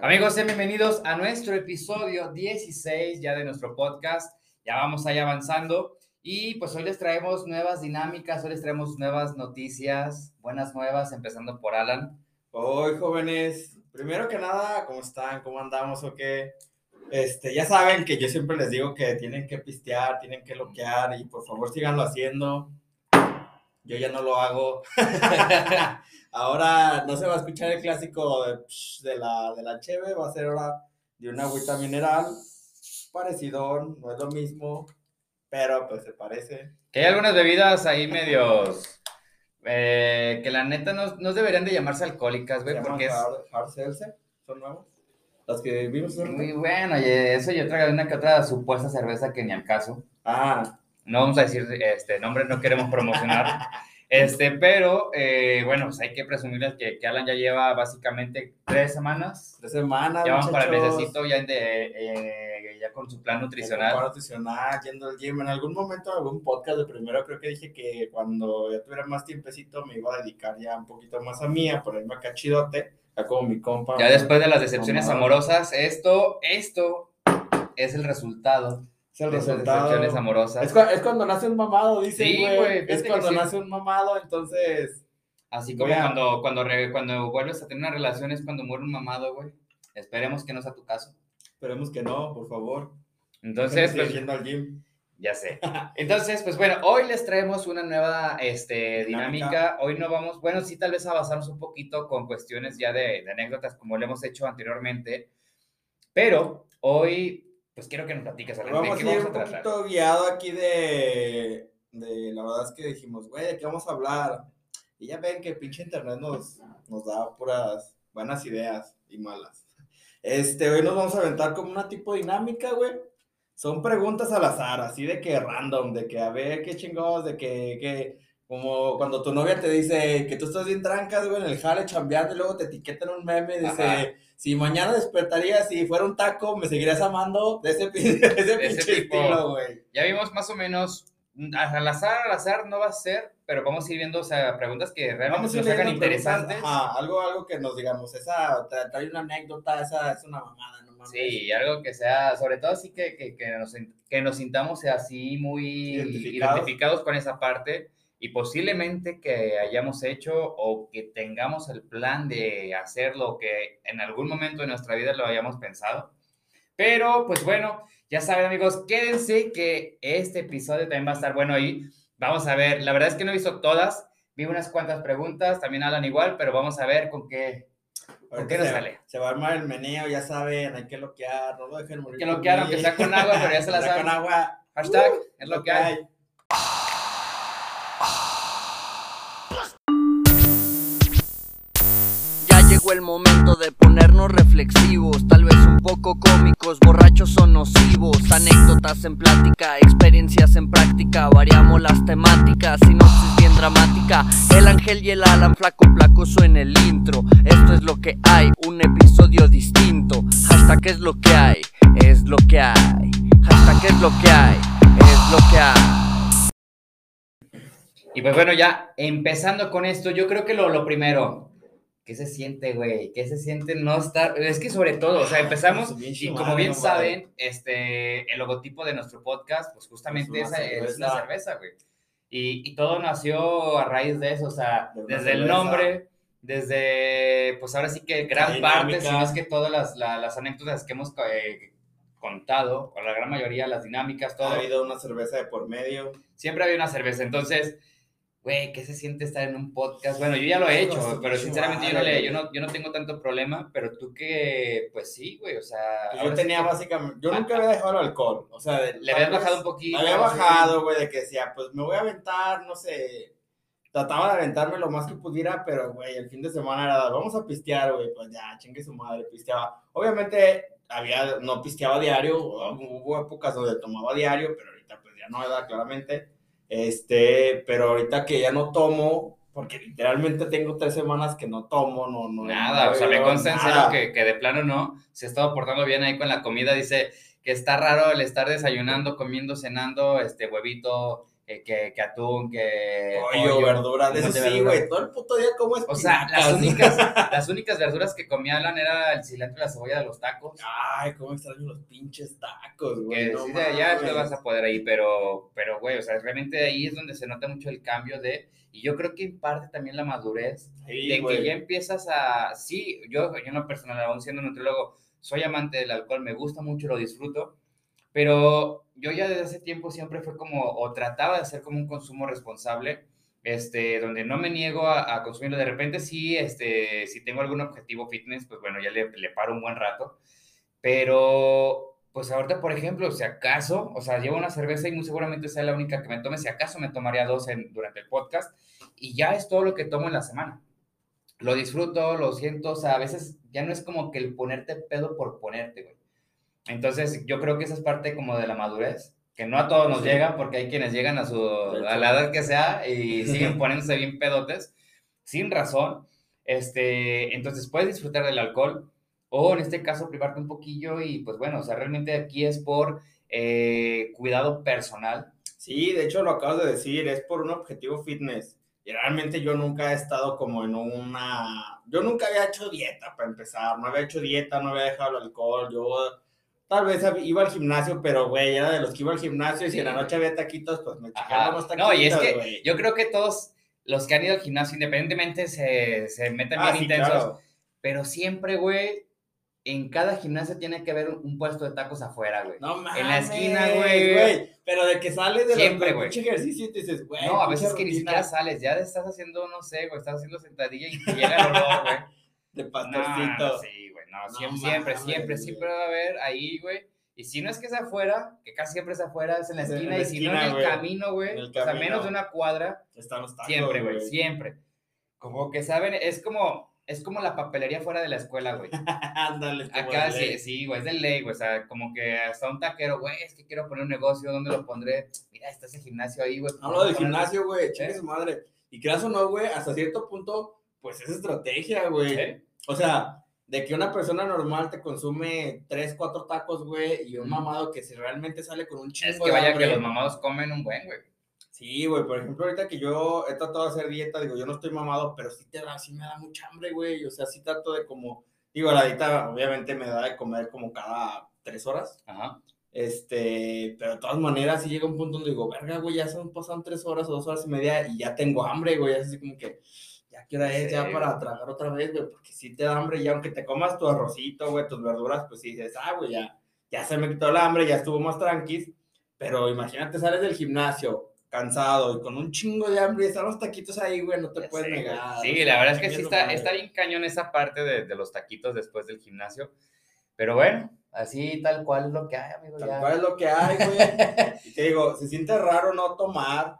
Amigos, sean bienvenidos a nuestro episodio 16 ya de nuestro podcast. Ya vamos ahí avanzando y pues hoy les traemos nuevas dinámicas, hoy les traemos nuevas noticias, buenas nuevas, empezando por Alan. Hoy, jóvenes, primero que nada, ¿cómo están? ¿Cómo andamos o qué? Este, ya saben que yo siempre les digo que tienen que pistear, tienen que bloquear y por favor síganlo haciendo. Yo ya no lo hago. ahora no se va a escuchar el clásico de, de la, de la cheve, va a ser ahora de una agüita mineral. Parecido, no es lo mismo, pero pues se parece. Que hay algunas bebidas ahí medios... Eh, que la neta no, no, deberían de llamarse alcohólicas, güey, porque es... Hard, hard seltzer, son nuevos. Las que vimos. Muy bueno, y eso yo traigo una que otra supuesta cerveza que ni al caso. Ah. No vamos a decir este nombre, no queremos promocionar. Este, pero eh, bueno, pues hay que presumirles que, que, Alan ya lleva básicamente tres semanas. Tres semanas. Ya vamos para el mesecito ya, de, eh, ya con su plan nutricional. Plan nutricional, yendo al gym. En algún momento, en algún podcast de primero, creo que dije que cuando ya tuviera más tiempecito me iba a dedicar ya un poquito más a mí, a ponerme acá chidote, ya como mi compa. Ya después de las decepciones amorosas, esto, esto es el resultado es el resultado. amorosas. Es, es, cuando nace un mamado, dice, sí, güey. Es cuando nace un mamado, entonces. Así como cuando, cuando, cuando vuelves a tener una relación es cuando muere un mamado, güey. Esperemos que no sea tu caso. Esperemos que no, por favor. Entonces, pues, yendo al gym. Ya sé. Entonces, pues bueno, hoy les traemos una nueva este, dinámica. dinámica. Hoy no vamos, bueno, sí, tal vez a basarnos un poquito con cuestiones ya de, de anécdotas como lo hemos hecho anteriormente. Pero hoy pues quiero que nos platiques a vamos qué vamos a tratar. un poquito guiado aquí de, de, la verdad es que dijimos, güey, ¿de qué vamos a hablar? Y ya ven que pinche internet nos, nos da puras buenas ideas y malas. Este, hoy nos vamos a aventar como una tipo dinámica, güey. Son preguntas al azar, así de que random, de que a ver qué chingados, de que, que como cuando tu novia te dice que tú estás bien trancas, güey, en el jale chambeando y luego te etiquetan un meme y dice, si mañana despertarías y fuera un taco, me seguirías amando de ese, de ese, de ese estilo, güey. Ya vimos más o menos, al azar, al azar no va a ser, pero vamos a ir viendo, o sea, preguntas que realmente nos hagan interesantes. Ajá, algo, algo que nos digamos, esa, trae una anécdota, esa es una mamada, no mames. Sí, algo que sea, sobre todo así que, que, que, nos, que nos sintamos así muy identificados. identificados con esa parte y posiblemente que hayamos hecho o que tengamos el plan de hacerlo que en algún momento de nuestra vida lo hayamos pensado. Pero pues bueno, ya saben amigos, quédense que este episodio también va a estar bueno ahí. Vamos a ver, la verdad es que no he visto todas, vi unas cuantas preguntas, también hablan igual, pero vamos a ver con qué, ¿Con qué nos se, sale? Se va a armar el meneo, ya saben, hay que bloquear, no lo dejen morir. Hay que bloquear, aunque sea con agua, pero ya se la saben. con agua. Hashtag, uh, es lo que hay. hay. El momento de ponernos reflexivos, tal vez un poco cómicos, borrachos o nocivos, anécdotas en plática, experiencias en práctica, variamos las temáticas, sinopsis bien dramática, el ángel y el Alan flaco placoso en el intro, esto es lo que hay, un episodio distinto, hasta que es lo que hay, es lo que hay, hasta que es lo que hay, es lo que hay. Y pues bueno, ya empezando con esto, yo creo que lo, lo primero, ¿Qué se siente, güey? ¿Qué se siente no estar? Es que sobre todo, o sea, empezamos y como bien saben, este, el logotipo de nuestro podcast, pues justamente es, esa es la cerveza, güey. Y, y, todo nació a raíz de eso, o sea, desde el nombre, desde, pues ahora sí que gran parte, si no es que todas las, las, anécdotas que hemos eh, contado, o la gran mayoría, las dinámicas, todo. Ha habido una cerveza de por medio. Siempre había una cerveza, entonces güey, ¿qué se siente estar en un podcast? Bueno, yo ya lo he hecho, pero sinceramente yo no, le, yo, no, yo no tengo tanto problema, pero tú que, pues sí, güey, o sea... Yo tenía básicamente, yo nunca había dejado el alcohol, o sea... le habías bajado un poquito. Había bajado, güey, de que decía, pues me voy a aventar, no sé, trataba de aventarme lo más que pudiera, pero, güey, el fin de semana era, vamos a pistear, güey, pues ya, chingue su madre, pisteaba. Obviamente, había, no pisteaba diario, hubo épocas donde tomaba diario, pero ahorita, pues ya no, ¿verdad? Claramente este, pero ahorita que ya no tomo, porque literalmente tengo tres semanas que no tomo, no, no. Nada, o sea, me consta en serio que, que, de plano no, se ha estado portando bien ahí con la comida, dice que está raro el estar desayunando, comiendo, cenando, este huevito, que, que, que atún, que Pollo, verdura, de un eso sí, verduras. güey. Todo el puto día como es O sea, las únicas, las únicas verduras que comía Alan era el cilantro y la cebolla de los tacos. Ay, cómo extraño los pinches tacos, güey. Que no sí, ya- te vas a poder ahí, pero, pero, güey, o sea, realmente ahí es donde se nota mucho el cambio de, y yo creo que en parte también la madurez, Sí, de que ya empiezas a, sí, yo, yo en lo personal, aún siendo nutriólogo, soy amante del alcohol, me gusta mucho, lo disfruto, pero yo ya desde hace tiempo siempre fue como, o trataba de hacer como un consumo responsable, este, donde no me niego a, a consumirlo. De repente sí, este, si tengo algún objetivo fitness, pues bueno, ya le, le paro un buen rato, pero pues ahorita, por ejemplo, si acaso, o sea, llevo una cerveza y muy seguramente sea la única que me tome, si acaso me tomaría dos durante el podcast, y ya es todo lo que tomo en la semana lo disfruto, lo siento, o sea, a veces ya no es como que el ponerte pedo por ponerte, güey. Entonces, yo creo que esa es parte como de la madurez, que no a todos nos Sí. llega, porque hay quienes llegan a su, a la edad que sea y siguen poniéndose bien pedotes, sin razón. Este, entonces, puedes disfrutar del alcohol, o en este caso, privarte un poquillo y, pues bueno, o sea, realmente aquí es por eh, cuidado personal. Sí, de hecho lo acabas de decir, es por un objetivo fitness. Y realmente yo nunca he estado como en una... Yo nunca había hecho dieta para empezar, no había hecho dieta, no había dejado el alcohol, yo tal vez iba al gimnasio, pero güey, era de los que iba al gimnasio y si en la noche había taquitos, pues me unos taquitos, No, y es que yo creo que todos los que han ido al gimnasio, independientemente, se, se meten Ah, bien sí, intensos. claro. Pero siempre, güey, en cada gimnasio tiene que haber un, puesto de tacos afuera, güey. No mames, En la esquina, güey. Pero de que sales de Siempre, pinche ejercicio y te dices, güey. No, a veces que ni siquiera sales, ya estás haciendo, no sé, güey, estás haciendo sentadilla y llega el olor, güey. De No, pastorcito. sí, no, No siempre, siempre, siempre, siempre va a haber ahí, güey. Y si no es que es afuera, que casi siempre es afuera, es en la en esquina, la y si no en el güey. camino, güey, o sea, menos de una cuadra, Están los tacos, siempre, güey, siempre. Como que saben, es como, es como la papelería fuera de la escuela, güey. Ándale. Acá sí, ley. sí, güey, es de ley, güey. O sea, como que hasta un taquero, güey, es que quiero poner un negocio, ¿dónde lo pondré? Mira, está ese gimnasio ahí, güey. Hablo del gimnasio, güey, chingue ¿Eh? su madre. Y creas o no, güey, hasta cierto punto, pues es estrategia, güey. ¿Eh? O sea, de que una persona normal te consume tres, cuatro tacos, güey, y un Ujú. mamado que si realmente sale con un chingo Es que vaya hambre. que los mamados comen un buen, güey. Sí, güey, por ejemplo, ahorita que yo he tratado de hacer dieta, digo, yo no estoy mamado, pero sí, te da, sí me da mucha hambre, güey. O sea, sí trato de como, digo, la dieta obviamente me da de comer como cada tres horas. Ajá. Este, pero de todas maneras, sí llega un punto donde digo, verga, güey, ya se han pasado tres horas o dos horas y media y ya tengo hambre, güey. Es así como que, ya qué hora es, ya para tragar otra vez, güey, porque sí te da hambre y aunque te comas tu arrocito, güey, tus verduras, pues sí dices, ah, güey, ya, ya se me quitó el hambre, ya estuvo más tranquis. Pero imagínate, sales del gimnasio cansado y con un chingo de hambre y están los taquitos ahí, güey, no te Ya puedes negar. Sí, la verdad es que sí está, está bien cañón esa parte de, de los taquitos después del gimnasio. Pero bueno, así tal cual es lo que hay, amigo. Tal ya. cual es lo que hay, güey. y te digo, se siente raro no tomar,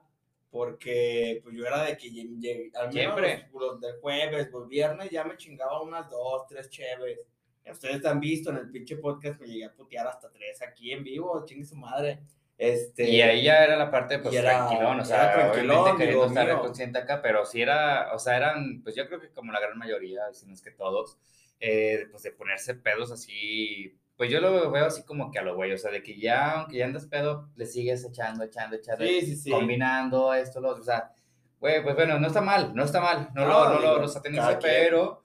porque pues yo era de que al menos los, los de jueves, los viernes ya me chingaba unas dos, tres cheves. Ustedes han visto en el pinche podcast me llegué a putear hasta tres aquí en vivo, chingue su madre. Este, Y ahí ya era la parte, pues, era- tranquilón, o era sea, tranquilón, obviamente queriendo estar mío. consciente acá, pero sí era, o sea, eran, pues yo creo que como la gran mayoría, si no es que todos, eh, pues de ponerse pedos así, pues yo lo veo así como que a lo güey, o sea, de que ya, aunque ya andas pedo, le sigues echando, echando, echando, Sí, sí, sí. combinando esto, lo otro, o sea, güey, pues bueno, no está mal, no está mal, no, No, lo, no lo, lo satanizo, cada quien. pero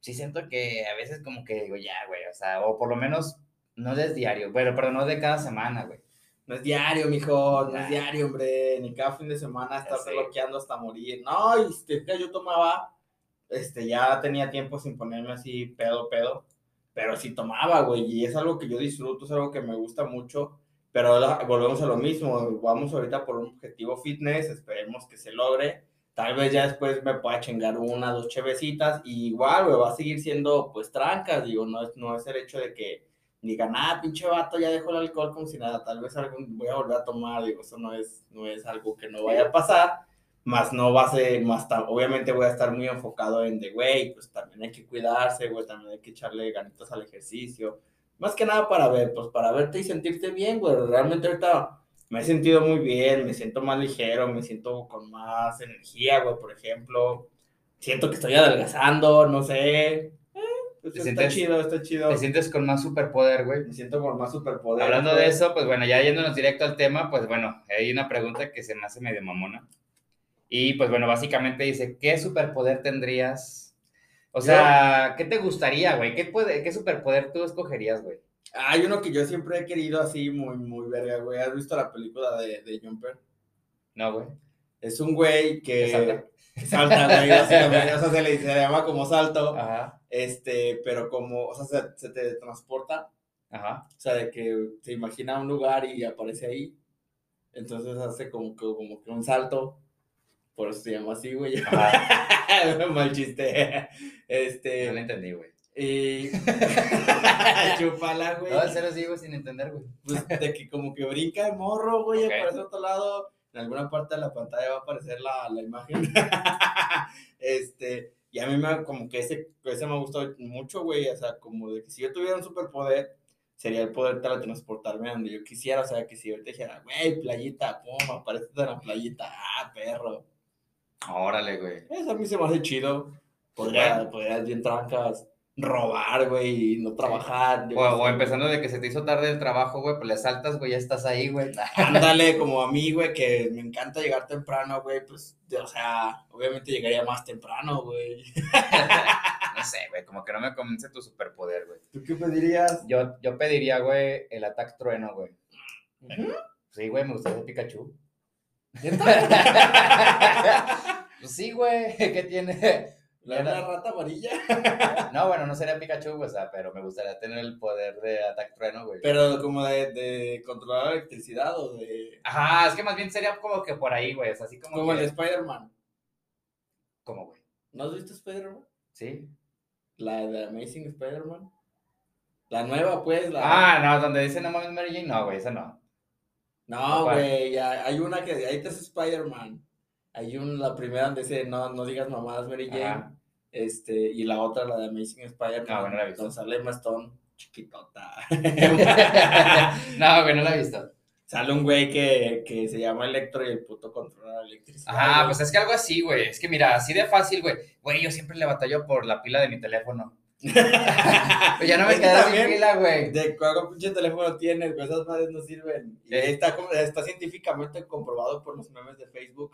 sí siento que a veces como que digo, ya, güey, o sea, o por lo menos no es diario, bueno, pero no de cada semana, güey. No es diario, mijo, no es diario, hombre. Ni cada fin de semana estar sé. bloqueando hasta morir. No, y si te fijas, yo tomaba, este, ya tenía tiempo sin ponerme así pedo, pedo. Pero sí tomaba, güey, y es algo que yo disfruto, es algo que me gusta mucho. Pero volvemos a lo mismo, vamos ahorita por un objetivo fitness, esperemos que se logre. Tal vez ya después me pueda chingar una, dos chevecitas, y igual, güey, va a seguir siendo, pues, trancas, digo, no es, no es el hecho de que digan, ah, pinche vato, ya dejó el alcohol como si nada, tal vez algún, voy a volver a tomar, digo, eso no es, no es algo que no vaya a pasar, más no va a ser, más obviamente voy a estar muy enfocado en de, güey, pues también hay que cuidarse, güey, también hay que echarle ganitas al ejercicio, más que nada para ver, pues para verte y sentirte bien, güey, realmente ahorita me he sentido muy bien, me siento más ligero, me siento con más energía, güey, por ejemplo, siento que estoy adelgazando, no sé, eh, Pues ¿Te está sientes- chido, está chido. Te sientes con más superpoder, güey. Me siento con más superpoder. Hablando güey. de eso, pues bueno, ya yéndonos directo al tema, pues bueno, hay una pregunta que se me hace medio mamona. Y pues bueno, básicamente dice, ¿qué superpoder tendrías? O sea, ¿qué te gustaría, güey? ¿Qué, puede- ¿Qué superpoder tú escogerías, güey? Hay uno que yo siempre he querido así, muy, muy verga, güey. ¿Has visto la película de, de Jumper? No, güey. Es un güey que... ¿Que salta? que salta, güey, básicamente. O sea, se le, se le llama como salto. Ajá, Este, pero como, o sea, se, se te transporta. ajá. O sea, de que se imagina un lugar y aparece ahí. Entonces hace como que, como que un salto. Por eso se llama así, güey. Mal chiste. No Este. lo entendí, güey. Y. Chupala, güey. No, en serio sigo sin entender, güey. Pues de que como que brinca el morro, güey, Ok. aparece otro lado. En alguna parte de la pantalla va a aparecer la, la imagen. este. Y a mí me, como que ese, ese me gustó mucho, güey. O sea, como de que si yo tuviera un superpoder, sería el poder teletransportarme donde yo quisiera. O sea, que si yo te dijera, güey, playita, pum, aparece en la playita, ah, perro. Órale, güey. Eso a mí se me hace chido. Podría, podrías bien trancas, robar, güey, y no trabajar. O, empezando de que se te hizo tarde el trabajo, güey, pues le saltas, güey, ya estás ahí, güey. Ándale, como a mí, güey, que me encanta llegar temprano, güey, pues, o sea, obviamente llegaría más temprano, güey. No sé, güey, como que no me convence tu superpoder, güey. ¿Tú qué pedirías? Yo, yo pediría, güey, el ataque trueno, güey. Sí, güey, me gustaría Pikachu. pues sí, güey, ¿qué tiene? ¿La una rata amarilla? No, bueno, no sería Pikachu, güey, o sea, pero me gustaría tener el poder de ataque trueno, güey. Pero como de, de controlar la electricidad o de... Ajá, es que más bien sería como que por ahí, güey, o sea, así como Como el que... de Spider-Man. ¿Cómo, güey? ¿No has visto Spider-Man? ¿Sí? La de Amazing Spider-Man. La nueva, pues, la... Ah, no, donde dice no mames Mary Jane, no, güey, esa no. No, güey, hay una que... Hay tres Spider-Man. Hay una, la primera donde dice, no, no digas mamadas, Mary Jane. Ajá. Este, y la otra, la de Amazing Spider-Man. Ah, bueno. Donde sale Emma Stone, chiquitota. no, güey, no la he visto. sale un güey que, que se llama Electro y el puto controla la electricidad. Ajá, güey. pues es que algo así, güey. Es que mira, así de fácil, güey. Güey, yo siempre le batallo por la pila de mi teléfono. Pero ya no me Es que queda sin pila, güey. ¿De cuál pinche teléfono tienes? güey? Esas madres no sirven. Y Eh. está, está científicamente comprobado por los memes de Facebook.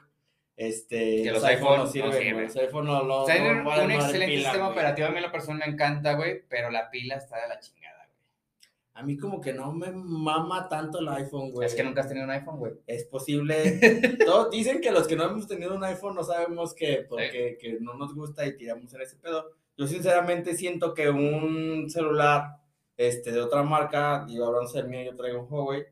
Este, Que los iPhone no no sirven, sirven. güey, Los iPhone no, no, O sea, no un excelente pila, sistema güey. operativo, a mí la persona me encanta, güey, pero la pila está de la chingada, güey. A mí como que no me mama tanto el iPhone, güey. Es que nunca has tenido un iPhone, güey. Es posible. Todos dicen que los que no hemos tenido un iPhone no sabemos que porque que no nos gusta y tiramos en ese pedo. Yo sinceramente siento que un celular este, de otra marca, y ahora el mío, yo traigo un Huawei,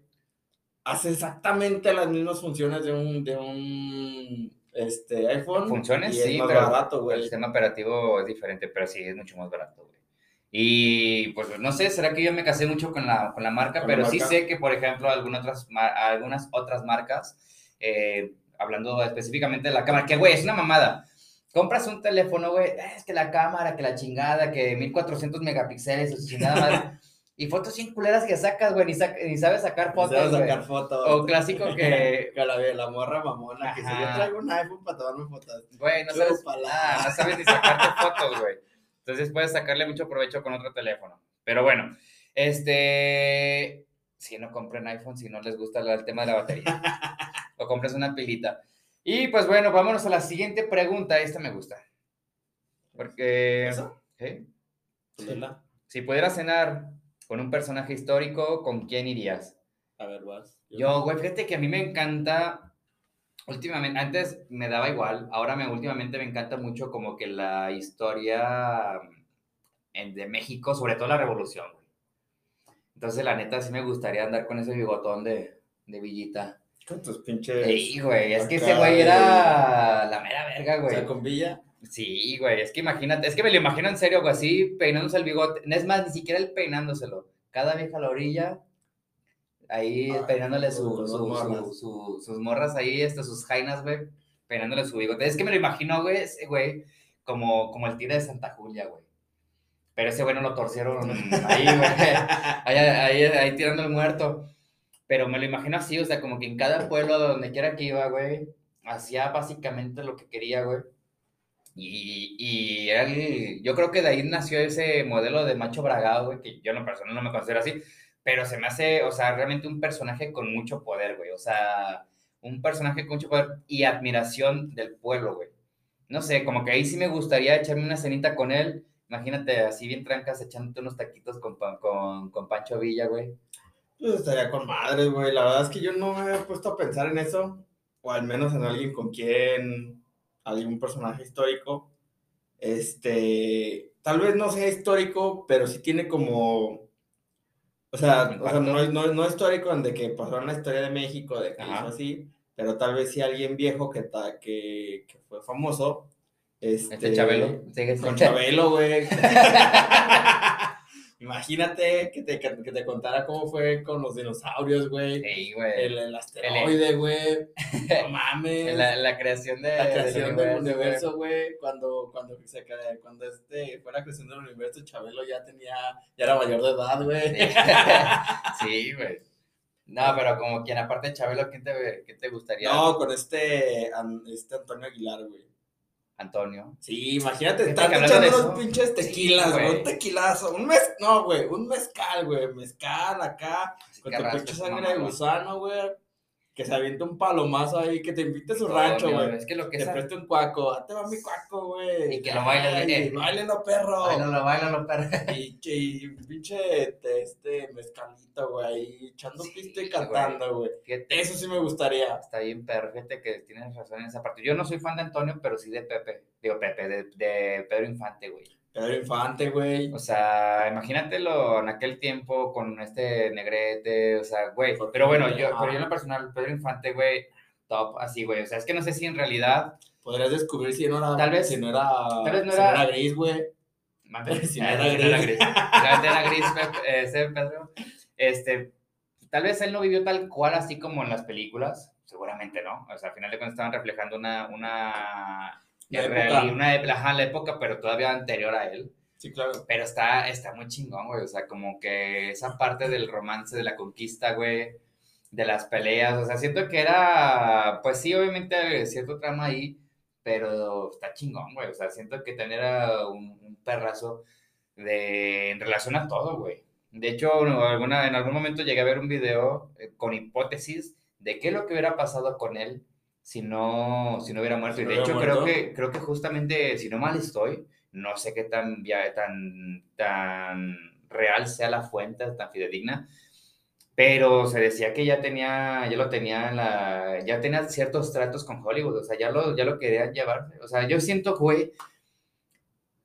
hace exactamente las mismas funciones de un, de un este, iPhone. Funciones, y es sí, más pero barato, el güey. sistema operativo es diferente, pero sí, es mucho más barato, güey. Y pues no sé, será que yo me casé mucho con la, con la marca, Con la pero sí marca. sé que, por ejemplo, algunas otras, algunas otras marcas, eh, hablando específicamente de la cámara, que güey, es una mamada. Compras un teléfono, güey, "Ah, es que la cámara, que la chingada, que 1400 megapíxeles, chingada madre. Y fotos sin culeras que sacas, güey, ni, sabes sacar fotos, güey. sacar fotos. O clásico que, Que la, la morra mamona, que si yo traigo un iPhone para tomarme fotos. güey, no sabes, Chúpala. ah, no sabes ni sacarte fotos, güey. Entonces puedes sacarle mucho provecho con otro teléfono. Pero bueno, este, si no compren iPhone, si no les gusta el tema de la batería. o compres una pilita. Y pues bueno, vámonos a la siguiente pregunta. Esta me gusta. Porque, ¿Eso? ¿sí? Hola. si pudieras cenar con un personaje histórico, ¿con quién irías? A ver, vas. Yo, güey, fíjate que a mí me encanta, últimamente, antes me daba igual, ahora me, últimamente me encanta mucho como que la historia en- de México, sobre todo la revolución, güey. Entonces, la neta, sí me gustaría andar con ese bigotón de, de Villita. Con tus pinches. Sí, güey, es que ese güey era la mera verga, O güey. sea, con Villa. Sí, güey, es que imagínate, es que me lo imagino en serio, güey, así peinándose el bigote. Es más, ni siquiera él peinándoselo. Cada vieja a la orilla, ahí Ay, peinándole su, con su- su- morras. su- sus morras ahí, este, sus jainas, güey, peinándole su bigote. Es que me lo imagino, güey, ese güey, como, como el tigre de Santa Julia, güey. Pero ese güey no lo torcieron ahí, güey, ahí, ahí, ahí tirando el muerto. Pero me lo imagino así, o sea, como que en cada pueblo, donde quiera que iba, güey, hacía básicamente lo que quería, güey. Y, y él, yo creo que de ahí nació ese modelo de macho bragado, güey, que yo en lo personal no me considero así, pero se me hace, o sea, realmente un personaje con mucho poder, güey. O sea, un personaje con mucho poder y admiración del pueblo, güey. No sé, como que ahí sí me gustaría echarme una cenita con él. Imagínate así bien trancas echándote unos taquitos con, con, con Pancho Villa, güey. Pues estaría con madre, güey. La verdad es que yo no me he puesto a pensar en eso, o al menos en alguien con quien algún personaje histórico. Este, tal vez no sea histórico, pero sí tiene como, o sea, o sea no, no, no, histórico en de que pasó en la historia de México, de que hizo así, pero tal vez sí alguien viejo que, que, que fue famoso. Este, este Chabelo. Con Chabelo, güey. Imagínate que te, que te contara cómo fue con los dinosaurios, güey. Sí, güey. El, asteroide, güey. No mames. La, la, creación de, la creación del universo, güey. Cuando, cuando, se, cuando este fue la creación del universo, Chabelo ya tenía, ya era mayor de edad, güey. Sí, güey. no, pero como quien aparte de Chabelo, ¿quién te, ¿quién te gustaría? No, con este, este Antonio Aguilar, güey. Antonio. Sí, imagínate, estar echando unos pinches tequilas, güey. un tequilazo, un mes, no, güey, un mezcal, güey, mezcal acá, con tu pinche sangre de gusano, güey que se avienta un palomazo ahí, que te invite a su rancho, güey. Es que lo que Te preste un cuaco, ah, te va mi cuaco, güey. Y que lo baile, eh. lo perro. Bailalo, bailalo, perro. Y, y pinche este mezcalito, güey, ahí echando pista y cantando, güey. Eso sí me gustaría. Está bien, perfecto que tienes razón en esa parte. Yo no soy fan de Antonio, pero sí de Pepe. Digo, Pepe, de, de Pedro Infante, güey. Pedro Infante, güey. O sea, imagínatelo en aquel tiempo con este negrete, o sea, güey. Pero bueno, yo, pero yo en lo personal, Pedro Infante, güey, top, así, güey. O sea, es que no sé si en realidad. Podrías descubrir si no era. Tal vez. Si no era. Tal vez no era, era gris, güey. Si no era gris. Era gris. era gris, ese Pedro. Este. Tal vez él no vivió tal cual así como en las películas. Seguramente no. O sea, al final de cuentas estaban reflejando una. una la época. una de la época, pero todavía anterior a él. Sí, claro. Pero está, está muy chingón, güey. O sea, como que esa parte del romance, de la conquista, güey, de las peleas. O sea, siento que era, pues sí, obviamente cierto trama ahí, pero está chingón, güey. O sea, siento que tener un, un perrazo de, en relación a todo, güey. De hecho, alguna, en algún momento llegué a ver un video eh, con hipótesis de qué es lo que hubiera pasado con él si no, si no hubiera muerto. y de hecho, creo que, creo que justamente, si no mal estoy, no sé qué tan, tan, tan real sea la fuente, tan fidedigna, pero se decía que ya tenía, ya lo tenía la, ya tenía ciertos tratos con Hollywood, o sea, ya lo, ya lo querían llevar. O sea, yo siento, güey,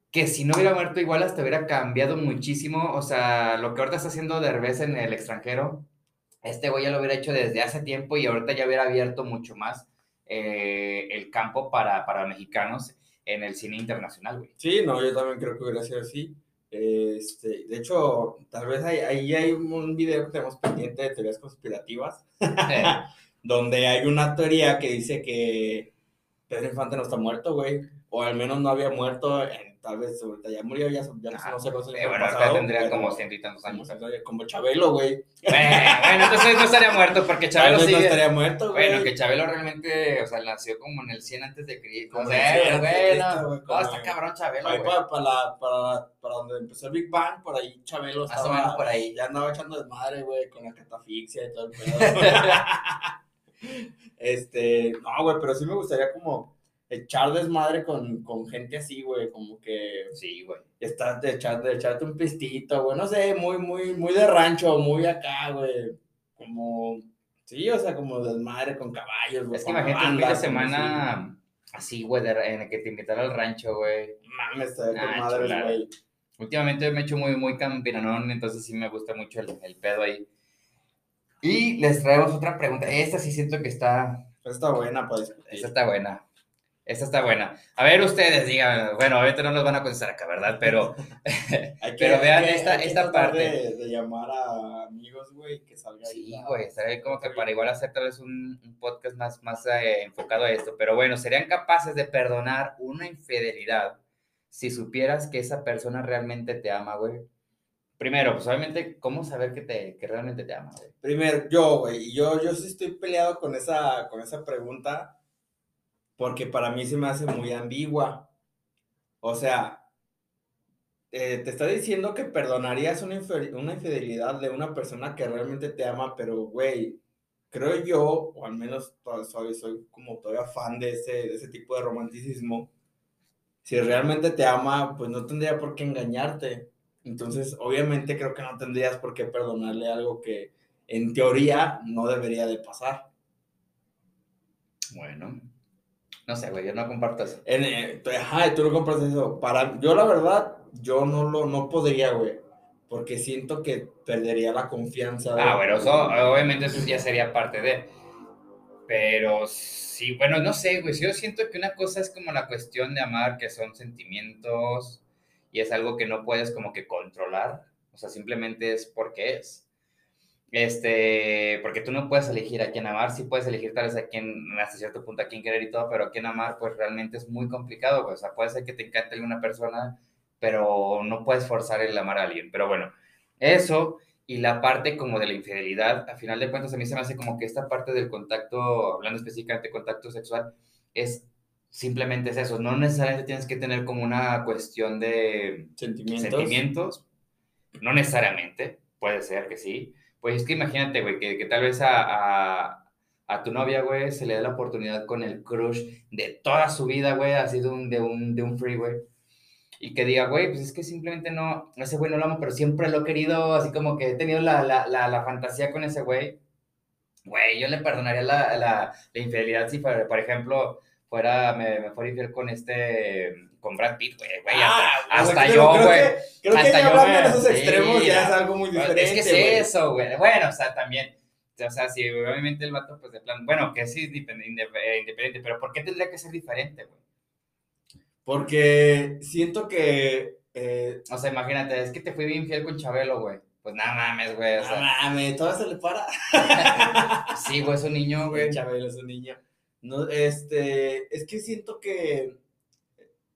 que si no hubiera muerto igual hasta hubiera cambiado muchísimo, o sea, lo que ahorita está haciendo Derbez en el extranjero, este güey ya lo hubiera hecho desde hace tiempo y ahorita ya hubiera abierto mucho más eh, el campo para, para mexicanos en el cine internacional, güey. Sí, no, yo también creo que hubiera sido así. Este, de hecho, tal vez ahí hay, hay, un video que tenemos pendiente de teorías conspirativas, donde hay una teoría que dice que Pedro Infante no está muerto, güey, o al menos no había muerto en tal vez ahorita ya murió, ya, ya no, sé cuántos años. Eh, bueno, ahorita tendría como ciento y tantos años. Como Chabelo, güey. Bueno, entonces no estaría muerto, porque Chabelo sí. no estaría muerto, güey. Bueno, que Chabelo realmente, o sea, nació como en el 100 antes de Cristo. No sé, güey, no, está cabrón Chabelo, güey. Para, para, para, para donde empezó el Big Bang, por ahí Chabelo estaba. Más o menos por ahí. Ya andaba echando desmadre, güey, con la catafixia y todo el pedo. este, no, güey, pero sí me gustaría como echar desmadre con, con gente así, güey, como que... Sí, güey. Estar de, echar, de echarte un pistito, güey, no sé, muy, muy, muy de rancho, muy acá, güey, como... Sí, o sea, como desmadre con caballos, güey. Es que imagínate un fin de semana así, güey, en el que te invitaron al rancho, güey. Mames, está de ah, madre, güey. Últimamente me he hecho muy, muy campinanón, entonces sí me gusta mucho el, el pedo ahí. Y les traemos otra pregunta. Esta sí siento que está... Está buena, pues. Esta está buena. Esa está buena. A ver, ustedes digan, bueno, ahorita no nos van a contestar acá, ¿verdad? Pero, pero vean esta, esta parte. De, llamar a amigos, güey, que salga ahí. Sí, güey, estaría como que para igual hacer tal vez un, un podcast más, más eh, enfocado a esto. Pero bueno, ¿serían capaces de perdonar una infidelidad si supieras que esa persona realmente te ama, güey? Primero, pues obviamente, ¿cómo saber que, te, que realmente te ama, güey? Primero, yo, güey, yo, yo sí estoy peleado con esa, con esa pregunta porque para mí se me hace muy ambigua. O sea, eh, te está diciendo que perdonarías una, infidelidad de una persona que realmente te ama, pero, güey, creo yo, o al menos soy, soy como todavía fan de ese, de ese tipo de romanticismo, si realmente te ama, pues no tendría por qué engañarte. Entonces, obviamente creo que no tendrías por qué perdonarle algo que en teoría no debería de pasar. Bueno, no sé, güey, yo no comparto eso. En, eh, ajá, tú no compartes eso. Para, yo la verdad, yo no lo, no podría, güey porque siento que perdería la confianza. Ah, bueno, eso, obviamente eso ya sería parte de. Pero sí, bueno, no sé, güey, yo siento que una cosa es como la cuestión de amar, que son sentimientos y es algo que no puedes como que controlar, o sea, simplemente es porque es. Este, porque tú no puedes elegir a quién amar, sí puedes elegir tal vez a quién, hasta cierto punto a quién querer y todo, pero a quién amar, pues realmente es muy complicado, o sea, puede ser que te encante alguna persona, pero no puedes forzar el amar a alguien. Pero bueno, eso y la parte como de la infidelidad, a final de cuentas a mí se me hace como que esta parte del contacto, hablando específicamente de contacto sexual, es simplemente es eso, no necesariamente tienes que tener como una cuestión de sentimientos, sentimientos. No necesariamente, puede ser que sí, pues es que imagínate, güey, que, que, tal vez a, a, tu novia, güey, se le dé la oportunidad con el crush de toda su vida, güey, así de un, de un, de un free, güey. Y que diga, güey, pues es que simplemente no, ese güey no lo amo, pero siempre lo he querido, así como que he tenido la, la, la, fantasía con ese güey, güey, yo le perdonaría la, la, infidelidad si, por, por ejemplo, fuera, me, me, fuera infiel con este, con Brad Pitt, güey, güey, ah, hasta, yo, güey. Creo que, ya hablando de esos extremos ya es algo muy diferente, Es que es eso, güey, bueno, o sea, también... O sea, si obviamente el vato, pues de plan, bueno, que sí es independiente, pero ¿por qué tendría que ser diferente, güey? Porque siento que. Eh, o sea, imagínate, es que te fui bien fiel con Chabelo, güey. Pues nada mames, güey. O sea, mames, todo se le para. sí, güey, es un niño, güey. Chabelo es un niño. No, este, es que siento que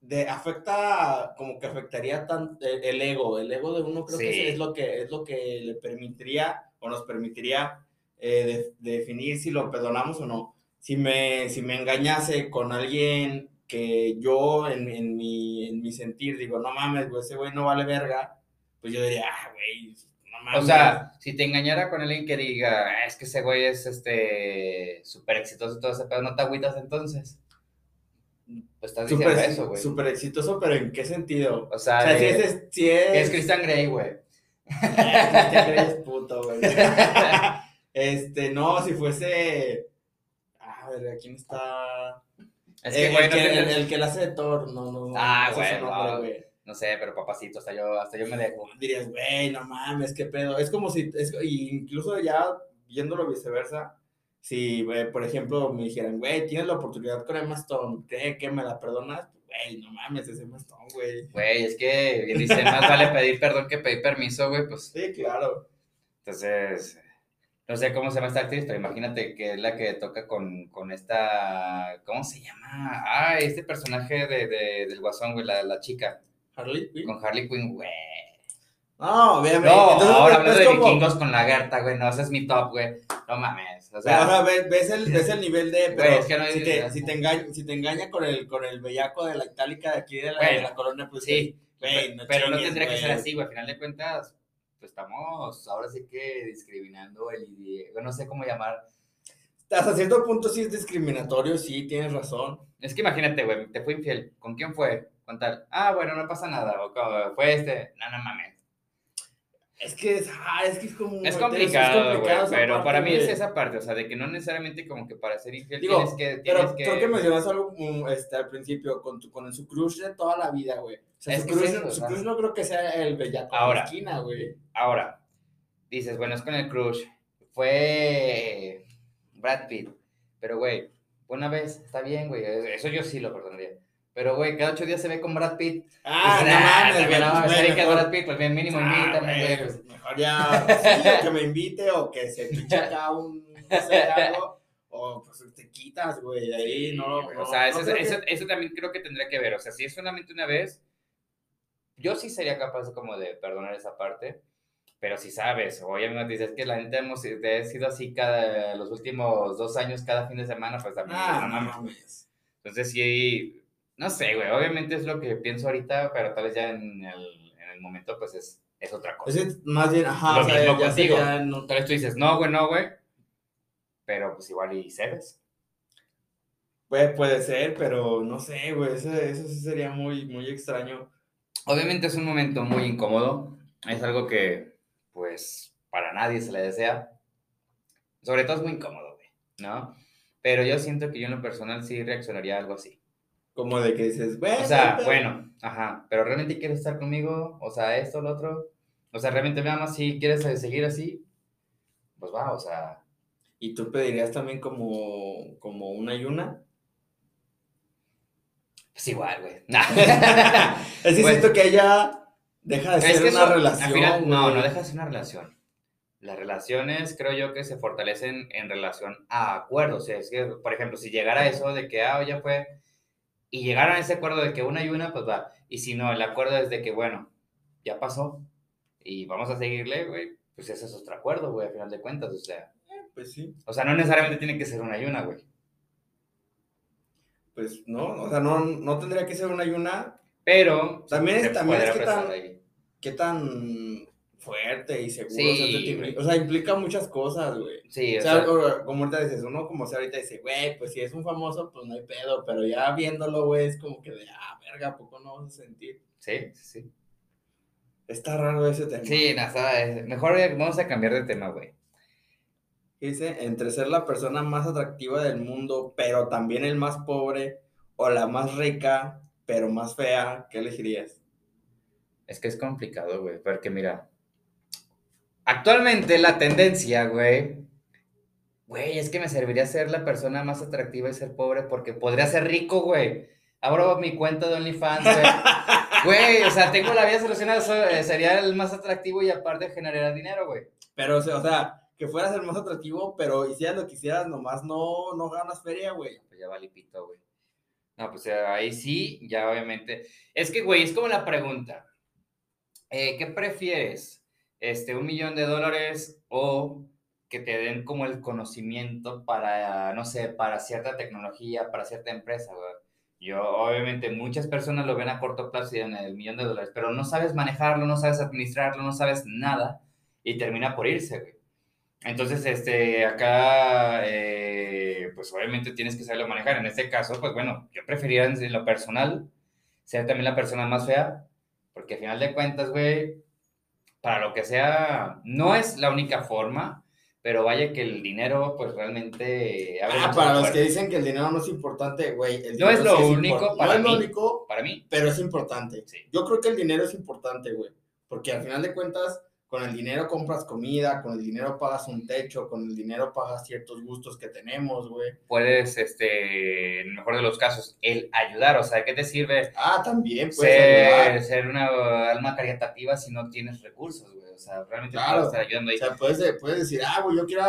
de, afecta, como que afectaría tan, eh, el, ego. El ego de uno creo que es, lo que es lo que le permitiría o nos permitiría eh, definir si lo perdonamos o no. Si me, si me engañase con alguien que yo en, en, mi, en mi sentir digo, no mames, güey, ese güey no vale verga, pues yo diría, ah, güey, mames. O sea, si te engañara con alguien que diga, ah, es que ese güey es este súper exitoso y todo ese pedo, ¿no te agüitas entonces? Pues estás diciendo super, eso, güey. Súper exitoso, pero ¿en qué sentido? O sea, si, es, si es... es Christian Grey, güey. Christian Grey es puto, güey. este, no, si fuese... A ver, ¿quién está? Es que, el, que, el, que la hace de Thor, no, no. Ah, güey, no, sé, pero papacito, hasta yo, hasta yo me dejo. Dirías, güey, no mames, qué pedo. Es como si, es, incluso ya viéndolo viceversa, si, por ejemplo, me dijeran, güey, tienes la oportunidad con Emma Stone, ¿qué, qué me la perdonas? Güey, no mames, es Emma Stone, güey. Güey, es que dicen, más vale pedir perdón que pedir permiso, güey, pues. Sí, claro. Entonces, no sé cómo se llama esta actriz, pero imagínate que es la que toca con, con esta, ¿cómo se llama? Ah, este personaje de, de del Guasón, güey, la, la, chica. Harley Quinn. Con Harley Quinn, güey. No, obviamente. No, Entonces, ahora hablando de vikingos con la Gerta, güey, no, ese es mi top, güey. No mames. O sea, ahora ves, ves, el, ves el nivel de. Pero es que no si, te, si, te engaña, si te engaña con el, con el bellaco de la itálica de aquí de la, de la colonia, pues sí. Güey, no pero no tendría que ser así, güey. Al final de cuentas, pues estamos ahora sí que discriminando el idioma, no sé cómo llamar. Hasta cierto punto sí es discriminatorio, sí, tienes razón. Es que imagínate, güey, te fue infiel. ¿Con quién fue? Con tal. Ah, bueno, no pasa nada. O fue este. No, no mames. Es que es, ah, es, que es como... Es complicado, güey, pero para mí es esa parte, o sea, de que no necesariamente como que para ser infiel tienes que... Tienes pero creo que mencionas algo este, al principio, con, tu, con su crush de toda la vida, güey. O sea, su, crush, no creo que sea el bellaco ahora, de la esquina, güey. Ahora, dices, bueno, es con el crush. Fue Brad Pitt, pero, güey, una vez, está bien, güey, eso yo sí lo perdonaría. Pero, güey, cada ocho días se ve con Brad Pitt. Ah, no mames, güey. No, pues, que Brad Pitt, pues bien mínimo ah, invítame, güey. Pues. Mejor ya, que me invite o que se pinche acá un, algo, o pues te quitas, güey, ahí no, O sea, eso, eso, eso, también creo que tendría que ver. O sea, si es solamente una vez, yo sí sería capaz como de perdonar esa parte. Pero si sabes, oye, me dices que la gente hemos sido así cada, los últimos dos años, cada fin de semana, pues también. Ah, no mames. Entonces sí No sé, güey, obviamente es lo que pienso ahorita, pero tal vez ya en el, en el momento, pues es, es otra cosa. Es más bien, ajá, Lo o sea, mismo ya contigo. sería no- Tal vez tú dices, no, güey, no, güey, pero pues igual y cedes. Puede, puede ser, pero no sé, güey, eso, eso sí sería muy, muy extraño. Obviamente es un momento muy incómodo, es algo que, pues, para nadie se le desea. Sobre todo es muy incómodo, güey, ¿no? Pero yo siento que yo en lo personal sí reaccionaría a algo así. Como de que dices, bueno, O sea, pero- bueno, ajá, pero realmente quieres estar conmigo, o sea, esto, lo otro. O sea, realmente me amas, si quieres eh, seguir así, pues va, o sea, ¿Y tú pedirías también como, como una y una? pues igual, güey. Es que Pues- siento que ella deja de Es ser que una eso, relación. final, no, no deja de ser una relación. Las relaciones creo yo que se fortalecen en relación a acuerdos. O sea, es que, por ejemplo, si llegara eso de que, ah, ya fue, y llegaran a ese acuerdo de que una y una, pues va. Y si no, el acuerdo es de que, bueno, ya pasó y vamos a seguirle, güey, pues ese es otro acuerdo, güey, al final de cuentas. O sea, Pues sí, o sea, no necesariamente tiene que ser una y una, güey. pues no, o sea, no, no tendría que ser una y una. Pero También es- también es que tan-. ¿Qué tan fuerte y seguro? Sí, o, sea, te- o sea, implica muchas cosas, güey. Sí, O o sea, como ahorita dices, uno como sea ahorita dice, güey, pues si es un famoso, pues no hay pedo, pero ya viéndolo, güey, es como que de, ah, verga, ¿a poco no vas a sentir? sí, sí, sí. Está raro ese tema. Sí, nada, es- mejor vamos a cambiar de tema, güey. Dice, entre ser la persona más atractiva del mundo, pero también el más pobre, o la más rica, pero más fea, ¿qué elegirías? Es que es complicado, güey, porque mira, actualmente la tendencia, güey, güey, es que me serviría ser la persona más atractiva y ser pobre porque podría ser rico, güey. Abro mi cuenta de OnlyFans, güey. Güey, o sea, tengo la vida solucionada, so- eh, sería el más atractivo y aparte generaría dinero, güey. Pero, o sea, o sea, que fueras el más atractivo, pero hicieras lo que hicieras, nomás no, no ganas feria, güey. Pues ya vale pito, güey. No, pues eh, ahí sí, ya obviamente. Es que, güey, es como la pregunta. Eh, ¿Qué prefieres? Este, un millón de dólares o que te den como el conocimiento para, no sé, para cierta tecnología, para cierta empresa. Yo, obviamente, muchas personas lo ven a corto plazo y en el millón de dólares, pero no sabes manejarlo, no sabes administrarlo, no sabes nada y termina por irse, güey. Entonces, este, acá, eh, pues obviamente tienes que saberlo manejar. En este caso, pues bueno, yo preferiría en lo personal ser también la persona más fea, porque al final de cuentas, güey, para lo que sea, no es la única forma, pero vaya que el dinero, pues realmente... Ah, para los que dicen que el dinero no es importante, güey. No es lo sí único impor- para No es lo mí. único, Para mí, pero es importante. sí. Yo creo que el dinero es importante, güey. Porque al final de cuentas, con el dinero compras comida, con el dinero pagas un techo, con el dinero pagas ciertos gustos que tenemos, güey. Puedes, este, en el mejor de los casos, el ayudar, o sea, ¿qué te sirve Ah, también puedes ayudar. ser, ser una alma caritativa si no tienes recursos, güey. O sea, realmente Claro. puedes estar ayudando O ahí. sea, puedes, puedes decir, ah, güey, yo quiero,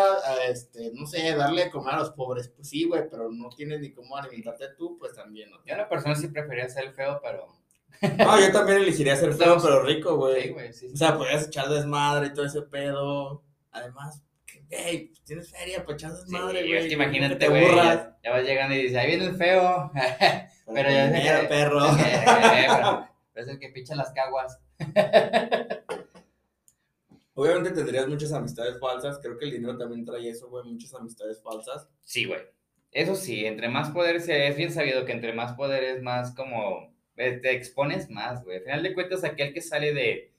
este, no sé, darle de comer a los pobres. Pues sí, güey, pero no tienes ni cómo alimentarte tú, pues también, ¿no? Yo en la persona sí prefería ser el feo, pero... No, yo también elegiría ser feo, No, pero rico, güey. Sí, güey, sí. sí. O sea, podrías echar desmadre y todo ese pedo. Además, hey, tienes feria para echar desmadre, güey, es que imagínate, te güey, ya, ya vas llegando y dices, ahí viene el feo. pero ya Dinero, que- perro. Eh, es el que picha las caguas. Obviamente tendrías muchas amistades falsas. Creo que el dinero también trae eso, güey. Muchas amistades falsas. Sí, güey. Eso sí, entre más poderes, es bien sabido que entre más poderes, más como eh, te expones más, güey. Al final de cuentas, aquel que sale de,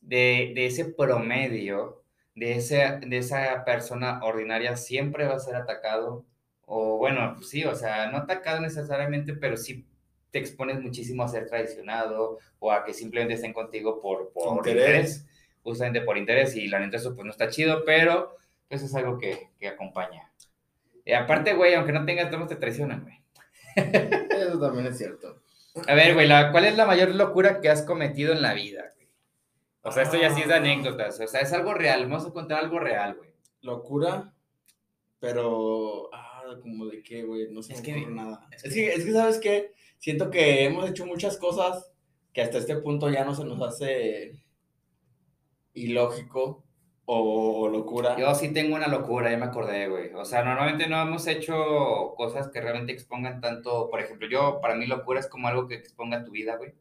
de, de ese promedio, de, ese, de esa persona ordinaria, siempre va a ser atacado. O bueno, pues sí, o sea, no atacado necesariamente, pero sí te expones muchísimo a ser traicionado o a que simplemente estén contigo por, por Interés. interés. Justamente por interés. Y la neta, eso pues no está chido, pero pues es algo que, que acompaña. Y aparte, güey, aunque no tengas todos te traicionan, güey. Eso también es cierto. A ver, güey, la- ¿cuál es la mayor locura que has cometido en la vida, güey? O sea, esto ya sí es de Ah. anécdotas. O sea, es algo real. Vamos a contar algo real, güey. Locura, pero. Ah, como de qué, güey. No se Es que- nada. es Es que, es que, ¿sabes qué? Siento que hemos hecho muchas cosas que hasta este punto ya no se nos hace ilógico o, locura? Yo sí tengo una locura, ya me acordé, güey. O sea, normalmente no hemos hecho cosas que realmente expongan tanto. Por ejemplo, yo, para mí, locura es como algo que exponga tu vida, güey.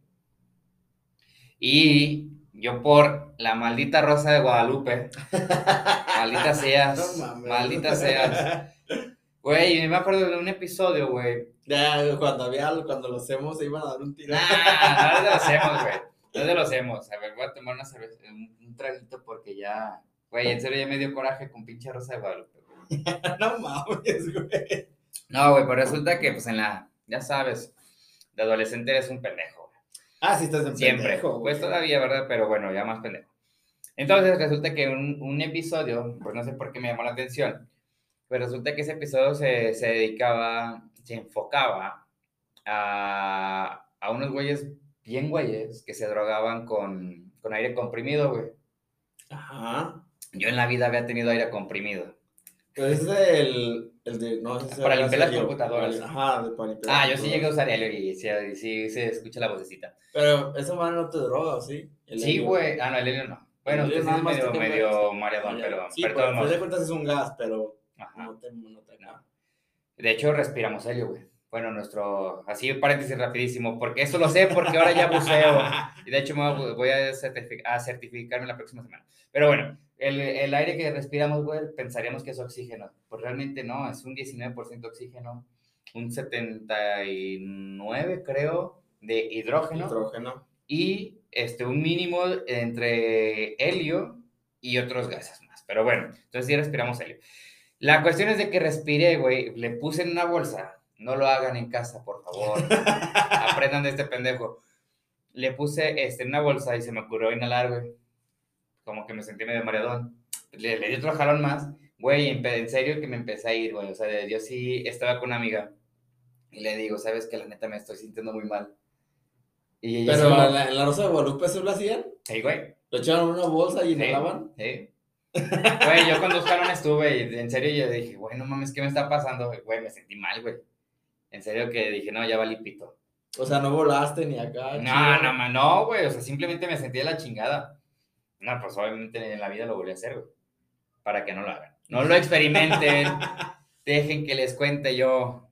Y yo, por la maldita rosa de Guadalupe, maldita seas, maldita seas. Güey, me acuerdo de un episodio, güey. Ya, cuando había, cuando lo hacemos, se iban a dar un tiro. Nah, no lo hacemos, güey. No lo hacemos. A ver, voy a tomar una cerveza, un, un traguito porque ya Güey, en serio ya me dio coraje con pinche Rosa de Guadalupe. no mames, güey. No, güey, pero resulta que, pues en la, ya sabes, de adolescente eres un pendejo. Güey. Ah, sí, estás en Siempre. Pendejo, pues todavía, ¿verdad? Pero bueno, ya más pendejo. Entonces resulta que un, un, episodio, pues no sé por qué me llamó la atención, pero resulta que ese episodio se, se dedicaba, se enfocaba a, a unos güeyes bien güeyes que se drogaban con, con aire comprimido, güey. Ajá. Yo en la vida había tenido aire comprimido. Pero es el, el de. No, es para limpiar las computadoras. Ajá, de para limpiar. Ah, yo sí llegué a usar helio y sí, se escucha la vocecita. Pero esa mano no te droga, ¿sí? sí, güey. Ah, no, el helio no. Bueno, usted es medio, medio mareadón, pero. Sí, pero no. de cuentas es un gas, pero. Ajá. No te, no te no. De hecho, respiramos helio, güey. Bueno, nuestro, así paréntesis rapidísimo, porque eso lo sé, porque ahora ya buceo. Y de hecho me voy a, a certificarme la próxima semana. Pero bueno, el, el, aire que respiramos, güey, pensaríamos que es oxígeno. Pues realmente no, es un 19% oxígeno, un 79, creo, de hidrógeno. Hidrógeno. Y este, un mínimo entre helio y otros gases más. Pero bueno, entonces sí respiramos helio. La cuestión es de que respiré, güey, le puse en una bolsa no lo hagan en casa, por favor. Aprendan de este pendejo. Le puse este, en una bolsa y se me ocurrió inhalar, güey. Como que me sentí medio mareadón. Le, le di otro jalón más. Güey, en, serio que me empecé a ir, güey. O sea, yo sí estaba con una amiga y le digo, ¿sabes que La neta me estoy sintiendo muy mal. Y Pero en la, Rosa de Guadalupe se lo hacían. Sí, güey. ¿Lo echaron en una bolsa y inhalaban? Sí. Güey, yo cuando buscaron estuve y en serio yo dije, güey, no mames, ¿qué me está pasando? Güey, me sentí mal, güey. En serio que dije, no, ya valí pito. O sea, no volaste ni acá. No, no, no, güey. O sea, simplemente me sentí de la chingada. No, pues obviamente en la vida lo volví a hacer, güey. Para que no lo hagan. No lo experimenten. Dejen que les cuente yo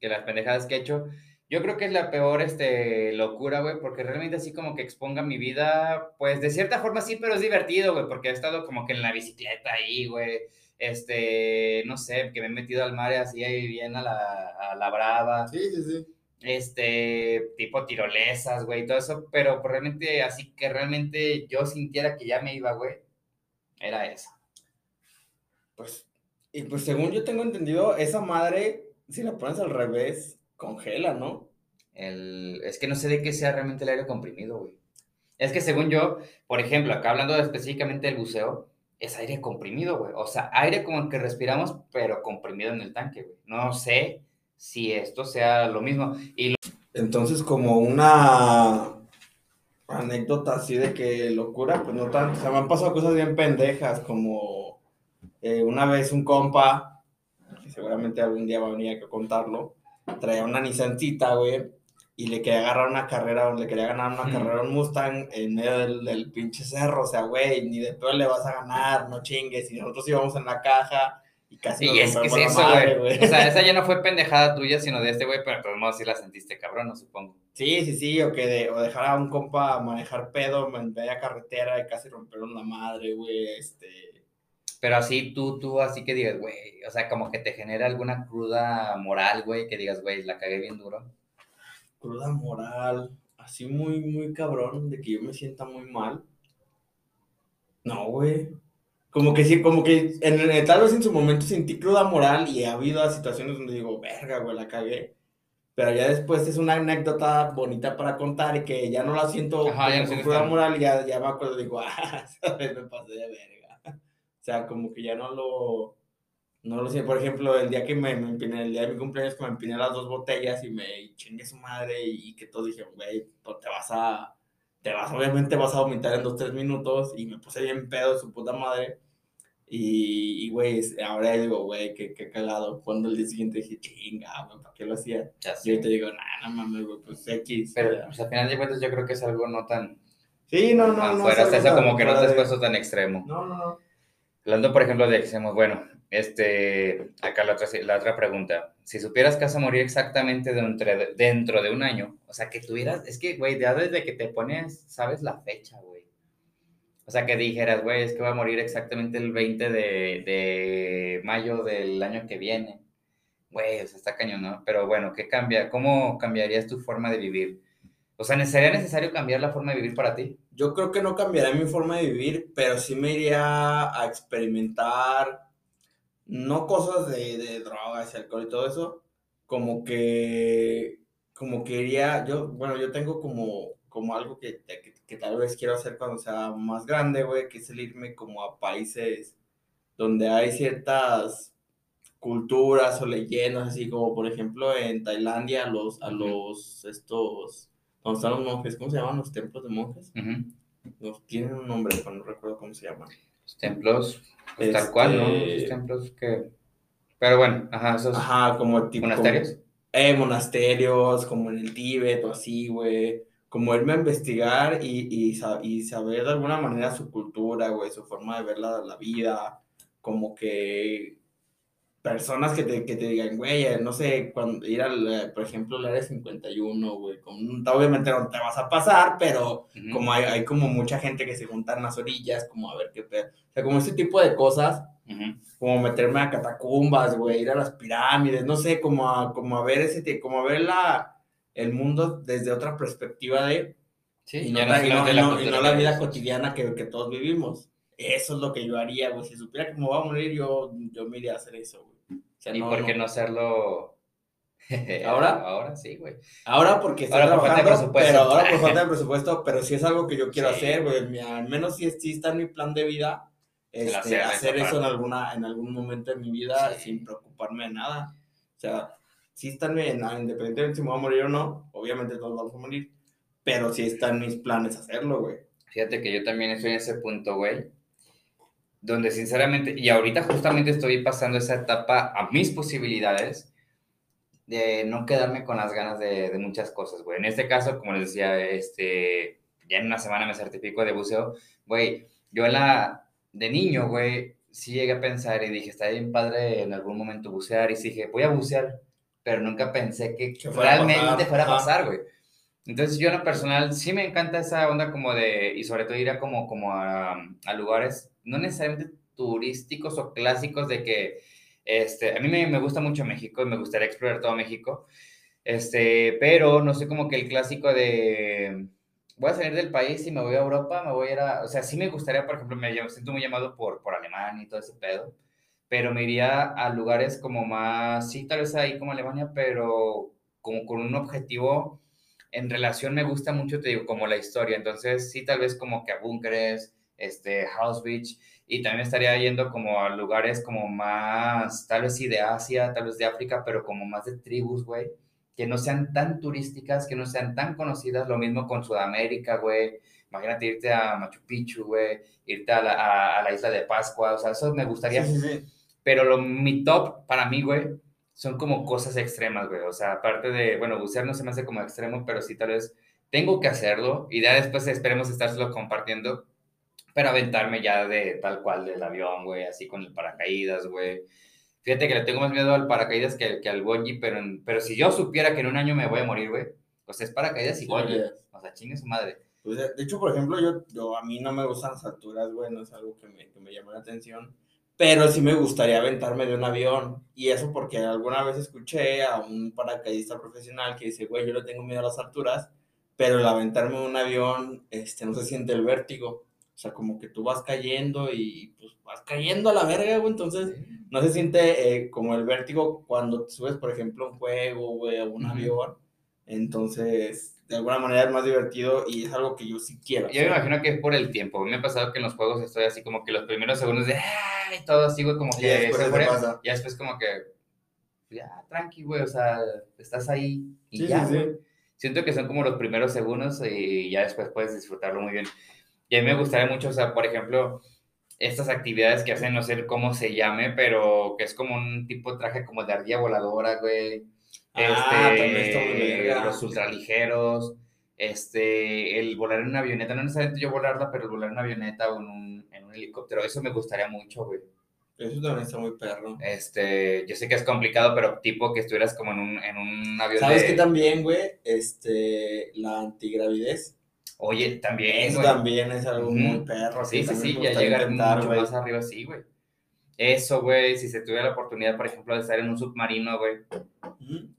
que las pendejadas que he hecho. Yo creo que es la peor este, locura, güey, porque realmente así como que exponga mi vida, pues de cierta forma sí, pero es divertido, güey, porque he estado como que en la bicicleta ahí, güey, este, no sé, que me he metido al mar así ahí bien a la, a la brava. Sí, sí, sí. Este, tipo tirolesas, güey, todo eso, pero pues realmente, así que realmente yo sintiera que ya me iba, güey, era esa. Pues, y pues según yo tengo entendido, esa madre, si la pones al revés, congela, ¿no? El, es que no sé de qué sea realmente el aire comprimido, güey. Es que según yo, por ejemplo, acá hablando específicamente del buceo, es aire comprimido, güey. O sea, aire como el que respiramos, pero comprimido en el tanque, güey. No sé si esto sea lo mismo. Y Entonces, como una anécdota así de que locura, pues no tanto. O sea, me han pasado cosas bien pendejas, como eh, una vez un compa, que seguramente algún día va a venir a contarlo, traía una Nissancita, güey, y le quería agarrar una carrera, le quería ganar una carrera a un Mustang en medio del, pinche cerro, o sea, güey, ni de todo le vas a ganar, no chingues, y nosotros íbamos en la caja y casi y es que es eso, güey. O sea, esa ya no fue pendejada tuya, sino de este güey, pero de todos modos sí la sentiste cabrón, no supongo. Sí, sí, sí, o que de, o dejar a un compa manejar pedo en media carretera y casi romperle la madre, güey, este... Pero así tú, tú, así que digas, güey, o sea, como que te genera alguna cruda moral, güey, que digas, güey, la cagué bien duro cruda moral, así muy, muy cabrón, de que yo me sienta muy mal. No, güey. Como que sí, como que en, tal vez en su momento sentí cruda moral y ha habido situaciones donde digo, verga, güey, la cagué. Pero ya después es una anécdota bonita para contar y que ya no la siento con cruda moral y ya, ya me acuerdo digo, ah, ¿sabes? Me pasé de verga. O sea, como que ya no lo no lo sé, por ejemplo, el día que me, me empiné, el día de mi cumpleaños, que me empiné las dos botellas y me chingue su madre y, que todos dijeron, güey, pues te vas a, te vas, obviamente vas a vomitar en dos, tres minutos y me puse bien pedo de su puta madre. Y, güey, ahora digo, güey, qué, qué cagado. Cuando el día siguiente dije, chinga, güey, ¿para qué lo hacía? Y yo te digo, nah, no mames, güey, pues X. Pero, pues, al final de cuentas, yo creo que es algo no tan. Sí, no, no, no. Fuera, hasta eso como que no te puesto tan extremo. No, no, no. Hablando, por ejemplo, de que decimos, bueno, este, acá la otra, la otra pregunta. Si supieras que vas a morir exactamente dentro de, dentro de un año, o sea, que tuvieras, es que, güey, ya desde que te pones, sabes la fecha, güey. O sea, que dijeras, güey, es que va a morir exactamente el 20 de, de mayo del año que viene. Güey, o sea, está cañón, ¿no? Pero bueno, ¿qué cambia? ¿Cómo cambiarías tu forma de vivir? O sea, ¿sería necesario cambiar la forma de vivir para ti? Yo creo que no cambiaría mi forma de vivir, pero sí me iría a experimentar, no cosas de, de drogas y alcohol y todo eso, como que, como que iría, yo, bueno, yo tengo como, como algo que, que, que tal vez quiero hacer cuando sea más grande, güey, que es el irme como a países donde hay ciertas culturas o leyendas, así como por ejemplo en Tailandia, los, a los, estos donde están los monjes, ¿cómo se llaman los templos de monjes? Nos tienen un nombre, pero no recuerdo cómo se llaman. Los templos, pues, tal cual, ¿no? Los este templos que... Pero bueno, ajá, esos... Ajá, como tipo... ¿Monasterios? eh, monasterios, como en el Tíbet o así, güey. Como irme a investigar y, y, y, saber de alguna manera su cultura, güey, su forma de ver la, la vida. Como que personas que te, que te digan, güey, eh, no sé, cuando ir al, eh, por ejemplo, el área 51, güey, obviamente no te vas a pasar, pero como hay, hay, como mucha gente que se junta en las orillas, como a ver qué pedo. O sea, como ese tipo de cosas, como meterme a catacumbas, güey, ir a las pirámides, no sé, como a, como a ver ese, como a ver la, el mundo desde otra perspectiva de... Sí, y no, la, y no, y no la vida cotidiana que, que todos vivimos. Eso es lo que yo haría, güey. Si supiera que me voy a morir, yo, yo me iría a hacer eso, güey. O sea, ¿Y por qué no, hacerlo ¿Ahora? Ahora sí, güey. Ahora porque estoy ahora trabajando, pero ahora por falta de presupuesto, pero sí es algo que yo quiero hacer, güey. Al menos si sí está en mi plan de vida, este, hacer eso en, alguna, en algún momento de mi vida sin preocuparme de nada. O sea, sí está en, independientemente si me voy a morir o no, obviamente todos vamos a morir, pero sí está en mis planes hacerlo, güey. Fíjate que yo también estoy en ese punto, güey donde sinceramente, y ahorita justamente estoy pasando esa etapa a mis posibilidades de no quedarme con las ganas de, de muchas cosas, güey. En este caso, como les decía, este, ya en una semana me certifico de buceo, güey, yo la, de niño, güey, sí llegué a pensar y dije, está bien padre en algún momento bucear, y sí dije, voy a bucear, pero nunca pensé que, realmente fuera a pasar, güey. Entonces yo en lo personal sí me encanta esa onda como de, y sobre todo ir a como, como a, a lugares no necesariamente turísticos o clásicos de que, este, a mí me, me, gusta mucho México y me gustaría explorar todo México, este, pero no sé como que el clásico de, voy a salir del país y me voy a Europa, me voy a ir a, o sea, sí me gustaría, por ejemplo, me, siento muy llamado por, por Alemania y todo ese pedo, pero me iría a lugares como más, sí, tal vez ahí como Alemania, pero como con un objetivo en relación me gusta mucho, te digo, como la historia, entonces sí, tal vez como que a búnkeres, este, House Beach, y también estaría yendo como a lugares como más, tal vez sí de Asia, tal vez de África, pero como más de tribus, güey, que no sean tan turísticas, que no sean tan conocidas, lo mismo con Sudamérica, güey, imagínate irte a Machu Picchu, güey, irte a la, a, la, isla de Pascua, o sea, eso me gustaría, pero lo, mi top para mí, güey, son como cosas extremas, güey, o sea, aparte de, bueno, bucear no se me hace como extremo, pero sí tal vez tengo que hacerlo y ya después esperemos estárselo compartiendo pero aventarme ya de tal cual del avión, güey, así con el paracaídas, güey. Fíjate que le tengo más miedo al paracaídas que, que al bungee, pero, pero si yo supiera que en un año me voy a morir, güey, pues es paracaídas y bungee. O sea, chingue su madre. Pues, de hecho, por ejemplo, yo, yo a mí no me gustan las alturas, güey, no es algo que me, que me llame la atención. Pero sí me gustaría aventarme de un avión. Y eso porque alguna vez escuché a un paracaidista profesional que dice, güey, yo le tengo miedo a las alturas, pero el aventarme de un avión, este, no se siente el vértigo. O sea, como que tú vas cayendo y pues vas cayendo a la verga, güey. Entonces, no se siente eh, como el vértigo cuando subes, por ejemplo, un juego, güey, a un avión. Entonces, de alguna manera es más divertido y es algo que yo sí quiero. Yo me imagino que es por el tiempo. Me ha pasado que en los juegos estoy así como que los primeros segundos de ¡ay! Todo así, güey, como que. Ya después, pasa. ya después como que. Ya, tranqui, güey, o sea, estás ahí y ya, güey. Siento que son como los primeros segundos y ya después puedes disfrutarlo muy bien. Y a mí me gustaría mucho, o sea, por ejemplo, estas actividades que hacen, no sé cómo se llame, pero que es como un tipo de traje como de ardilla voladora, güey. Ah, este, los ultraligeros. Este, el volar en una avioneta, no necesariamente yo volarla, pero el volar en una avioneta o en un, en un helicóptero, eso me gustaría mucho, güey. Eso también está muy perro. Este, yo sé que es complicado, pero tipo que estuvieras como en un, en un avión ¿Sabes de- qué también, güey? Este, la antigravidez. Oye, también, Eso güey. también es algo muy perro. Sí, sí, sí, ya llegar mucho más arriba, sí, güey. Eso, güey, si se tuviera la oportunidad, por ejemplo, de estar en un submarino, güey.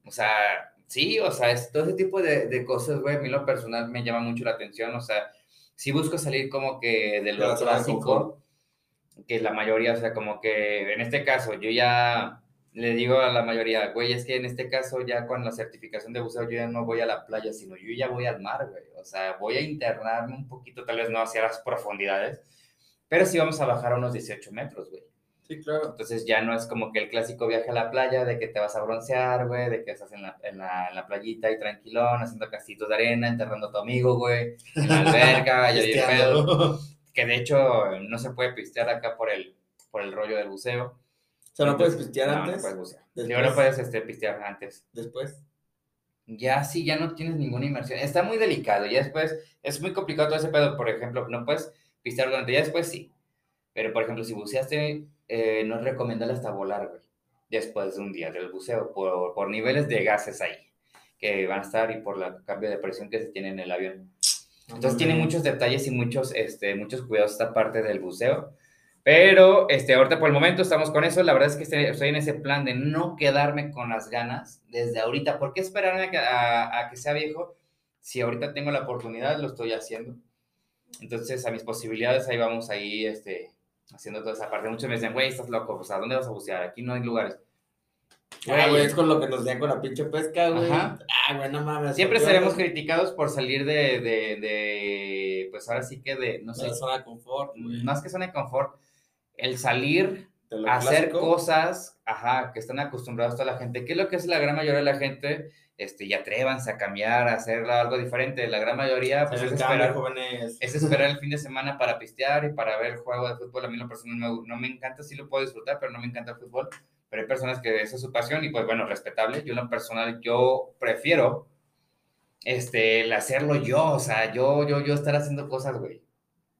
O sea, sí, o sea, es, todo ese tipo de, de cosas, güey, a mí lo personal me llama mucho la atención. O sea, sí busco salir como que de lo confort. que la mayoría, o sea, como que en este caso, yo ya le digo a la mayoría, güey, es que en este caso ya con la certificación de buceo yo ya no voy a la playa, sino yo ya voy al mar, güey. O sea, voy a internarme un poquito, tal vez no hacia las profundidades, pero sí vamos a bajar a unos 18 metros, güey. Sí, claro. Entonces ya no es como que el clásico viaje a la playa de que te vas a broncear, güey, de que estás en la, en la, en la playita y tranquilón, haciendo castitos de arena, enterrando a tu amigo, güey, en la alberca, bien pedo. Que de hecho no se puede pistear acá por el, por el rollo del buceo. O sea, ¿no puedes pistear no, antes? No, puedes bucear. Después. Digo, no puedes este, pistear antes. Después. Ya sí, ya no tienes ninguna inmersión. Está muy delicado. Ya después es muy complicado todo ese pedo. Por ejemplo, no puedes pistear durante, ya después sí. Pero por ejemplo, si buceaste, eh, no es recomendable hasta volar, güey. Después de un día del buceo, por, por niveles de gases ahí que van a estar y por el cambio de presión que se tiene en el avión. Entonces tiene muchos detalles y muchos, este, muchos cuidados esta parte del buceo. Pero este, ahorita por el momento estamos con eso. La verdad es que estoy en ese plan de no quedarme con las ganas desde ahorita. ¿Por qué esperarme a que, a- a que sea viejo? Si ahorita tengo la oportunidad, lo estoy haciendo. Entonces, a mis posibilidades, ahí vamos ahí este, haciendo toda esa parte. Muchos me dicen, güey, estás loco. O sea, ¿dónde vas a bucear? Aquí no hay lugares. Ah, güey, es con lo que nos decían con la pinche pesca, güey. Ajá. Ah, güey, no mames. Siempre ¿por qué seremos no? criticados por salir de, de, de, pues ahora sí que de, no De sé, la zona de confort, güey. más que zona de confort, el salir De hacer clásico. cosas, ajá, que están acostumbrados toda la gente. ¿Qué es lo que es la gran mayoría de la gente? Este, y atrévanse a cambiar, a hacer algo diferente. La gran mayoría, pues, es el cambio, esperar, jóvenes. es esperar el fin de semana para pistear y para ver juego de fútbol. A mí, en lo personal, no, no me encanta, sí lo puedo disfrutar, pero no me encanta el fútbol. Pero hay personas que esa es su pasión y, pues, bueno, respetable. Yo, en lo personal, yo prefiero este, el hacerlo yo, o sea, yo, yo, yo estar haciendo cosas, güey.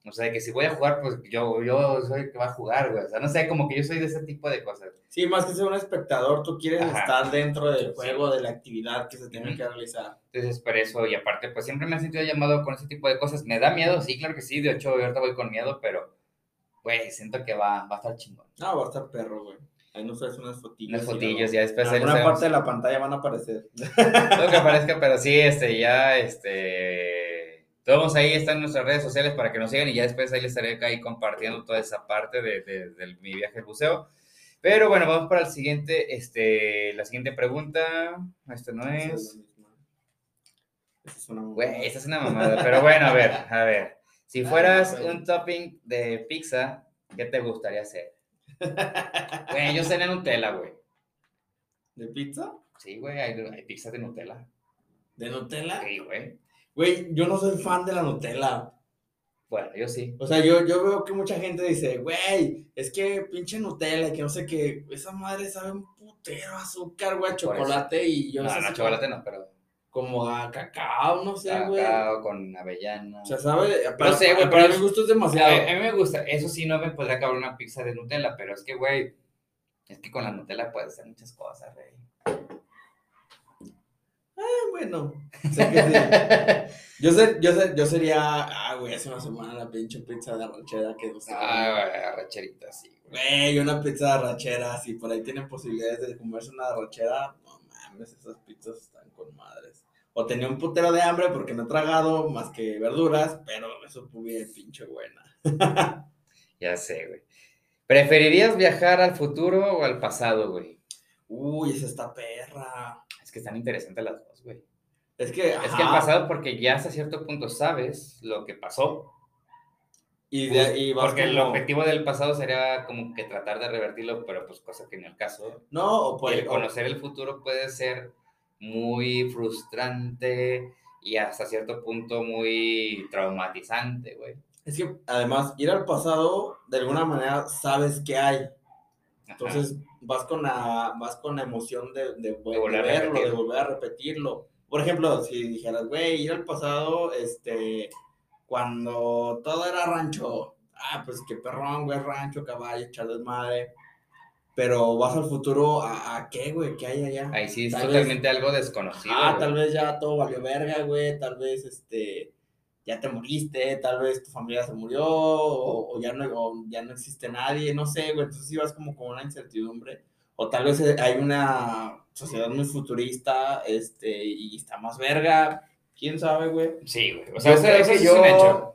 O sea, que si voy a jugar, pues yo, yo soy el que va a jugar, güey. O sea, no sé, como que yo soy de ese tipo de cosas. Sí, más que ser un espectador, tú quieres Ajá. estar dentro del juego, de la actividad que se tiene que realizar. Entonces, por eso, y aparte, pues siempre me he sentido llamado con ese tipo de cosas. Me da miedo, sí, claro que sí. De hecho, ahorita voy con miedo, pero, güey, siento que va, va a estar chingón. No, va a estar perro, güey. Ahí nos traes unas fotillas. Unas luego- ya después En alguna parte de la pantalla van a aparecer. Lo que parezca, pero sí, este, ya, este, todos ahí están nuestras redes sociales para que nos sigan y ya después ahí les estaré ahí compartiendo toda esa parte de, de- de mi viaje al buceo. Pero bueno, vamos para el siguiente, este, la siguiente pregunta. Esto no Esa es. Esa es una mamada. Esta es una mamada. Pero bueno, a ver, a ver. Si Ah, fueras un topping de pizza, ¿qué te gustaría hacer? Güey, yo sería Nutella, güey. ¿De pizza? Sí, güey, hay, hay pizza de Nutella. ¿De Nutella? Sí, güey. Güey, yo no soy fan de la Nutella. Bueno, yo sí. O sea, yo, yo veo que mucha gente dice, güey, es que pinche Nutella y que no sé qué, esa madre sabe un putero azúcar, güey, a chocolate y yo No, sé no, si- chocolate no, pero como a cacao, no sé, güey. cacao con avellana. O sea, sabe, para, sé, güey, para pero mi gusto es demasiado. a mí me gusta. Eso sí, no me podría acabar una pizza de Nutella, pero es que, güey, es que con la Nutella puedes hacer muchas cosas, güey. Ah, bueno, sé que sí. Yo, sé, yo, sé, yo sería, ah, güey, hace una semana la pinche pizza de arrachera que nos Ah, güey, arracherita, sí, güey. Güey, una pizza de arrachera, si por ahí tienen posibilidades de comerse una arrachera, no mames, esas pizzas están con madres. O tenía un putero de hambre porque no he tragado más que verduras, pero eso fue bien pinche buena. Ya sé, güey. ¿Preferirías viajar al futuro o al pasado, güey? Uy, esa está perra. Es que están interesantes las dos, güey. Es que, Es que el pasado porque ya hasta cierto punto sabes lo que pasó. y, de, y vas porque el objetivo del pasado sería como que tratar de revertirlo, pero pues cosa que en el caso. No, o puede, el conocer el futuro puede ser muy frustrante y hasta cierto punto muy traumatizante, güey. es que además, ir al pasado, de alguna manera, sabes qué hay. Ajá. Entonces vas con la, vas con la emoción de, de, de volver verlo, de repetirlo. volver a repetirlo. Por ejemplo, si dijeras, güey, ir al pasado, este, cuando todo era rancho, ah, pues qué perrón, güey, rancho, caballo, echar desmadre. Pero vas al futuro, ¿a, a qué, güey? ¿Qué hay allá? Ahí sí es Tal totalmente algo desconocido. Ah, güey. tal vez ya todo valió verga, güey, tal vez, este, ya te moriste, tal vez tu familia se murió, o, o ya, no, o ya no existe nadie, no sé, güey, entonces vas como con una incertidumbre, o tal vez eh, hay una sociedad muy futurista, este, y está más verga, quién sabe, güey. Sí, güey. O sea, Yo eso, es un yo- hecho.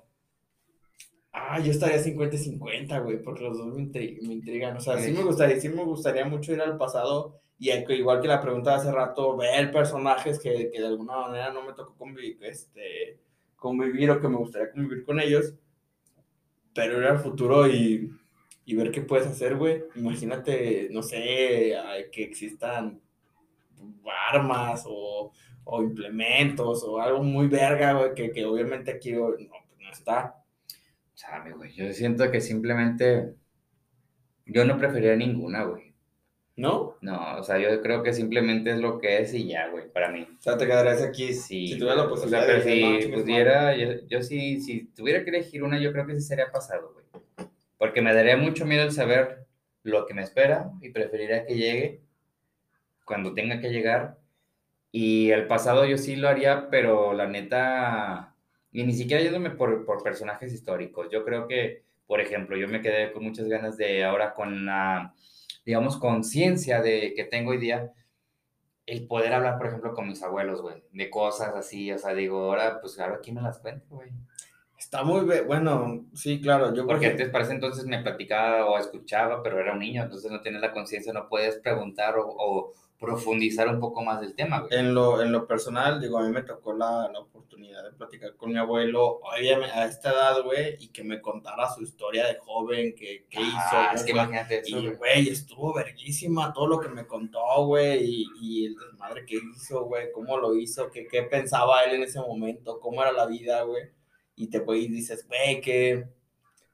Ah, yo estaría 50 y 50, güey, porque los dos me, me intrigan. O sea, sí Sí. me gustaría, sí me gustaría mucho ir al pasado y al- igual que la pregunta de hace rato, ver personajes que, que de alguna manera no me tocó convivir, este, convivir o que me gustaría convivir con ellos, pero ir al futuro y, y ver qué puedes hacer, güey. Imagínate, no sé, que existan armas o, o implementos o algo muy verga, güey, que, que obviamente aquí no, pues no está. Sabe, güey. Yo siento que simplemente. Yo no preferiría ninguna, güey. ¿No? No, o sea, yo creo que simplemente es lo que es y ya, güey, para mí. O sea, te quedarías aquí Sí. si tuvieras la posibilidad O sea, pero de si pudiera, yo, yo sí, si tuviera que elegir una, yo creo que sí sería pasado, güey. Porque me daría mucho miedo el saber lo que me espera y preferiría que llegue cuando tenga que llegar. Y el pasado yo sí lo haría, pero la neta, y ni siquiera yéndome por, por personajes históricos. Yo creo que, por ejemplo, yo me quedé con muchas ganas de ahora con la, digamos, conciencia de que tengo hoy día, el poder hablar, por ejemplo, con mis abuelos, güey, de cosas así, o sea, digo, ahora, pues, ahora, ¿quién me las cuenta, güey? Está muy bueno, sí, claro, yo Porque antes, para ese entonces, me platicaba o escuchaba, pero era un niño, entonces no tienes la conciencia, no puedes preguntar o, o profundizar un poco más del tema, güey. en lo, en lo personal, digo, a mí me tocó la, la oportunidad de platicar con mi abuelo, a esta edad, güey, y que me contara su historia de joven, que, qué hizo, Ah, cómo es que imagínate eso, Y, güey. güey, estuvo verguísima todo lo que me contó, güey, y, y el desmadre que hizo, güey, cómo lo hizo, que, qué pensaba él en ese momento, cómo era la vida, güey. Y te güey, dices, güey, que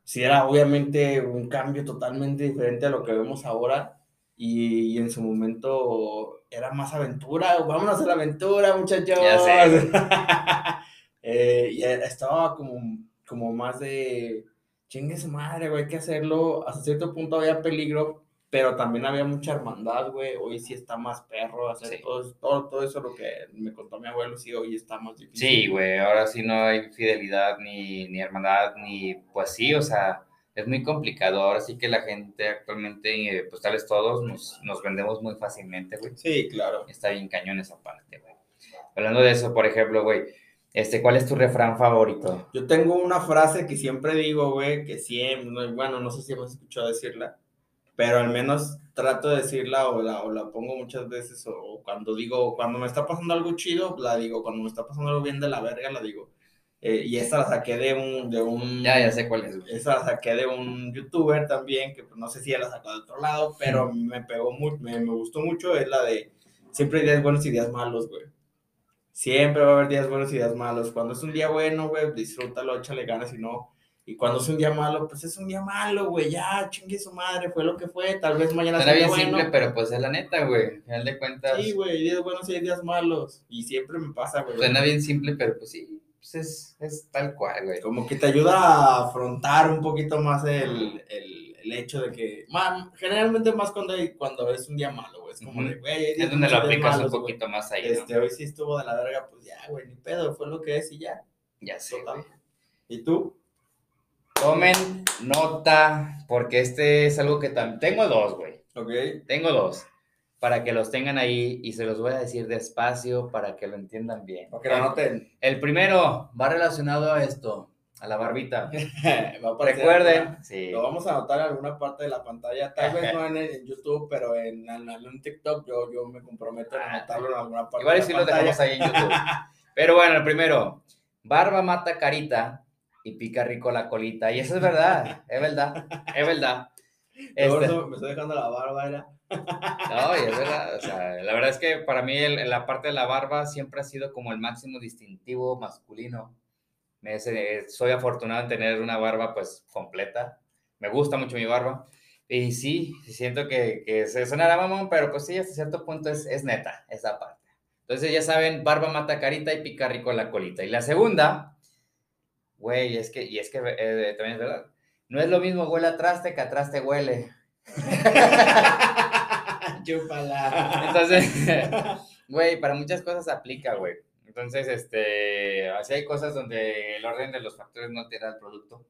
si era obviamente un cambio totalmente diferente a lo que vemos ahora. Y, y en su momento era más aventura, vámonos a la aventura, muchachos. Ya sé. Eh, y estaba como, como más de chingue su madre, güey, hay que hacerlo. Hasta cierto punto había peligro, pero también había mucha hermandad, güey. Hoy sí está más perro hacer Sí. todo, todo, todo eso lo que me contó mi abuelo, sí, hoy está más difícil. Sí, güey, ahora sí no hay fidelidad ni, ni hermandad, ni pues sí, o sea, es muy complicado. Ahora sí que la gente actualmente, eh, pues tal vez todos nos, nos vendemos muy fácilmente, güey. Sí, claro. Está bien cañón esa parte, güey. Hablando de eso, por ejemplo, güey, este, ¿cuál es tu refrán favorito? Yo tengo una frase que siempre digo, güey, que siempre, no- bueno, no sé si hemos escuchado decirla, pero al menos trato de decirla o la, o la pongo muchas veces, o, o cuando digo, cuando me está pasando algo chido, la digo, cuando me está pasando algo bien de la verga, la digo. Eh, y esta la saqué de un, de un, Ya, ya sé cuál es, esa la saqué de un youtuber también, que pues, no sé si ella la sacó de otro lado, pero me pegó mucho, me, me gustó mucho, es la de siempre hay días buenos y días malos, güey. Siempre va a haber días buenos y días malos. Cuando es un día bueno, güey, disfrútalo, échale ganas y no. Y cuando es un día malo, pues es un día malo, güey, ya, chingue su madre, fue lo que fue, tal vez mañana Suena sea bien bueno. simple, pero pues es la neta, güey. Al final de cuentas, Sí, güey, días buenos y días malos. Y siempre me pasa, güey. suena bien simple, pero pues sí, pues es, es tal cual, güey. como que te ayuda a afrontar un poquito más el, el, el hecho de que, man, generalmente más cuando, hay- cuando es un día malo, güey, es como de, güey, Es donde lo aplicas un güey. poquito más ahí, ¿no? Este, hoy sí estuvo de la verga, pues ya, güey, ni pedo, fue lo que es y ya. Ya sé, Total. güey. ¿Y tú? Tomen nota, porque este es algo que también... Tengo dos, güey. Ok. Tengo dos. Para que los tengan ahí y se los voy a decir despacio para que lo entiendan bien. Para que lo anoten. El primero va relacionado a esto, a la barbita. Va a Recuerden, sí. Lo vamos a anotar en alguna parte de la pantalla, tal vez no en, en YouTube, pero en, en TikTok yo, yo me comprometo a anotarlo en alguna parte Igual de si la lo pantalla. dejamos ahí en YouTube. Pero bueno, el primero. Barba mata carita y pica rico la colita. Y eso es verdad, es verdad, es verdad. Este, me estoy dejando la barba, era. No, y es verdad. O sea, la verdad es que para mí el- la parte de la barba siempre ha sido como el máximo distintivo masculino. Me, se- soy afortunado en tener una barba pues completa. Me gusta mucho mi barba. Y sí, siento que, que se sonará mamón, pero pues sí, hasta cierto punto es, es neta esa parte. Entonces ya saben, barba mata carita y pica rico la colita. Y la segunda, güey, es que, y es que eh, también es verdad, no es lo mismo huele a traste que a traste huele. Chúpala. Entonces, güey, para muchas cosas aplica, güey. Entonces, este, así hay cosas donde el orden de los factores no te da el producto.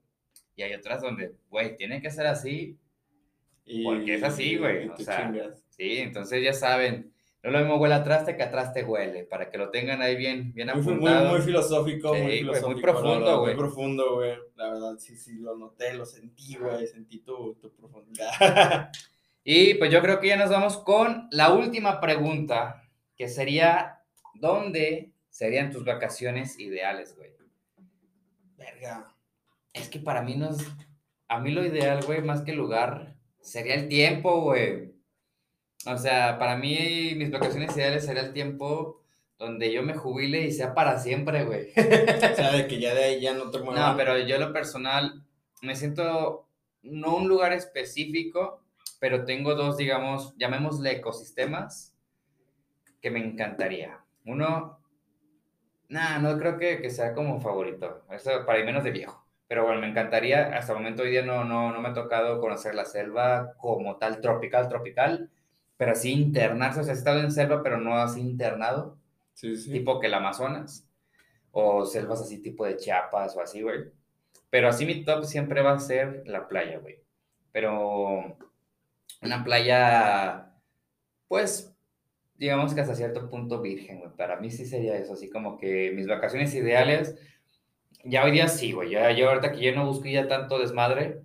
Y hay otras donde, güey, tiene que ser así. Y- Porque es así, güey, y o te sea, chingas. Sí, entonces ya saben. No lo mismo huele a traste que a traste huele. Para que lo tengan ahí bien, bien Muy, fi- muy, apuntado. muy filosófico, Sí, muy filosófico. muy profundo, güey. Muy profundo, güey. La verdad, sí, sí, lo noté, lo sentí, güey. Sentí tu, tu profundidad. Y pues yo creo que ya nos vamos con la última pregunta, que sería, ¿dónde serían tus vacaciones ideales, güey? Verga. Es que para mí no es, a mí lo ideal, güey, más que el lugar, sería el tiempo, güey. O sea, para mí mis vacaciones ideales sería el tiempo donde yo me jubile y sea para siempre, güey. O sea, de que ya de ahí ya no te muevas. No, pero yo lo personal me siento, no un lugar específico, pero tengo dos, digamos, llamémosle ecosistemas que me encantaría. Uno, nada, no creo que, que sea como favorito, eso para ir menos de viejo. Pero bueno, me encantaría, hasta el momento hoy día no, no, no me ha tocado conocer la selva como tal, tropical, tropical, pero así internarse, o sea, he estado en selva, pero no así internado Sí, sí. tipo que el Amazonas, o selvas así tipo de Chiapas o así, güey. Pero así mi top siempre va a ser la playa, güey. Pero una playa, pues, digamos que hasta cierto punto virgen, güey. Para mí sí sería eso, así como que mis vacaciones ideales, ya hoy día sí, güey. Ya, yo ahorita que yo no busco ya tanto desmadre,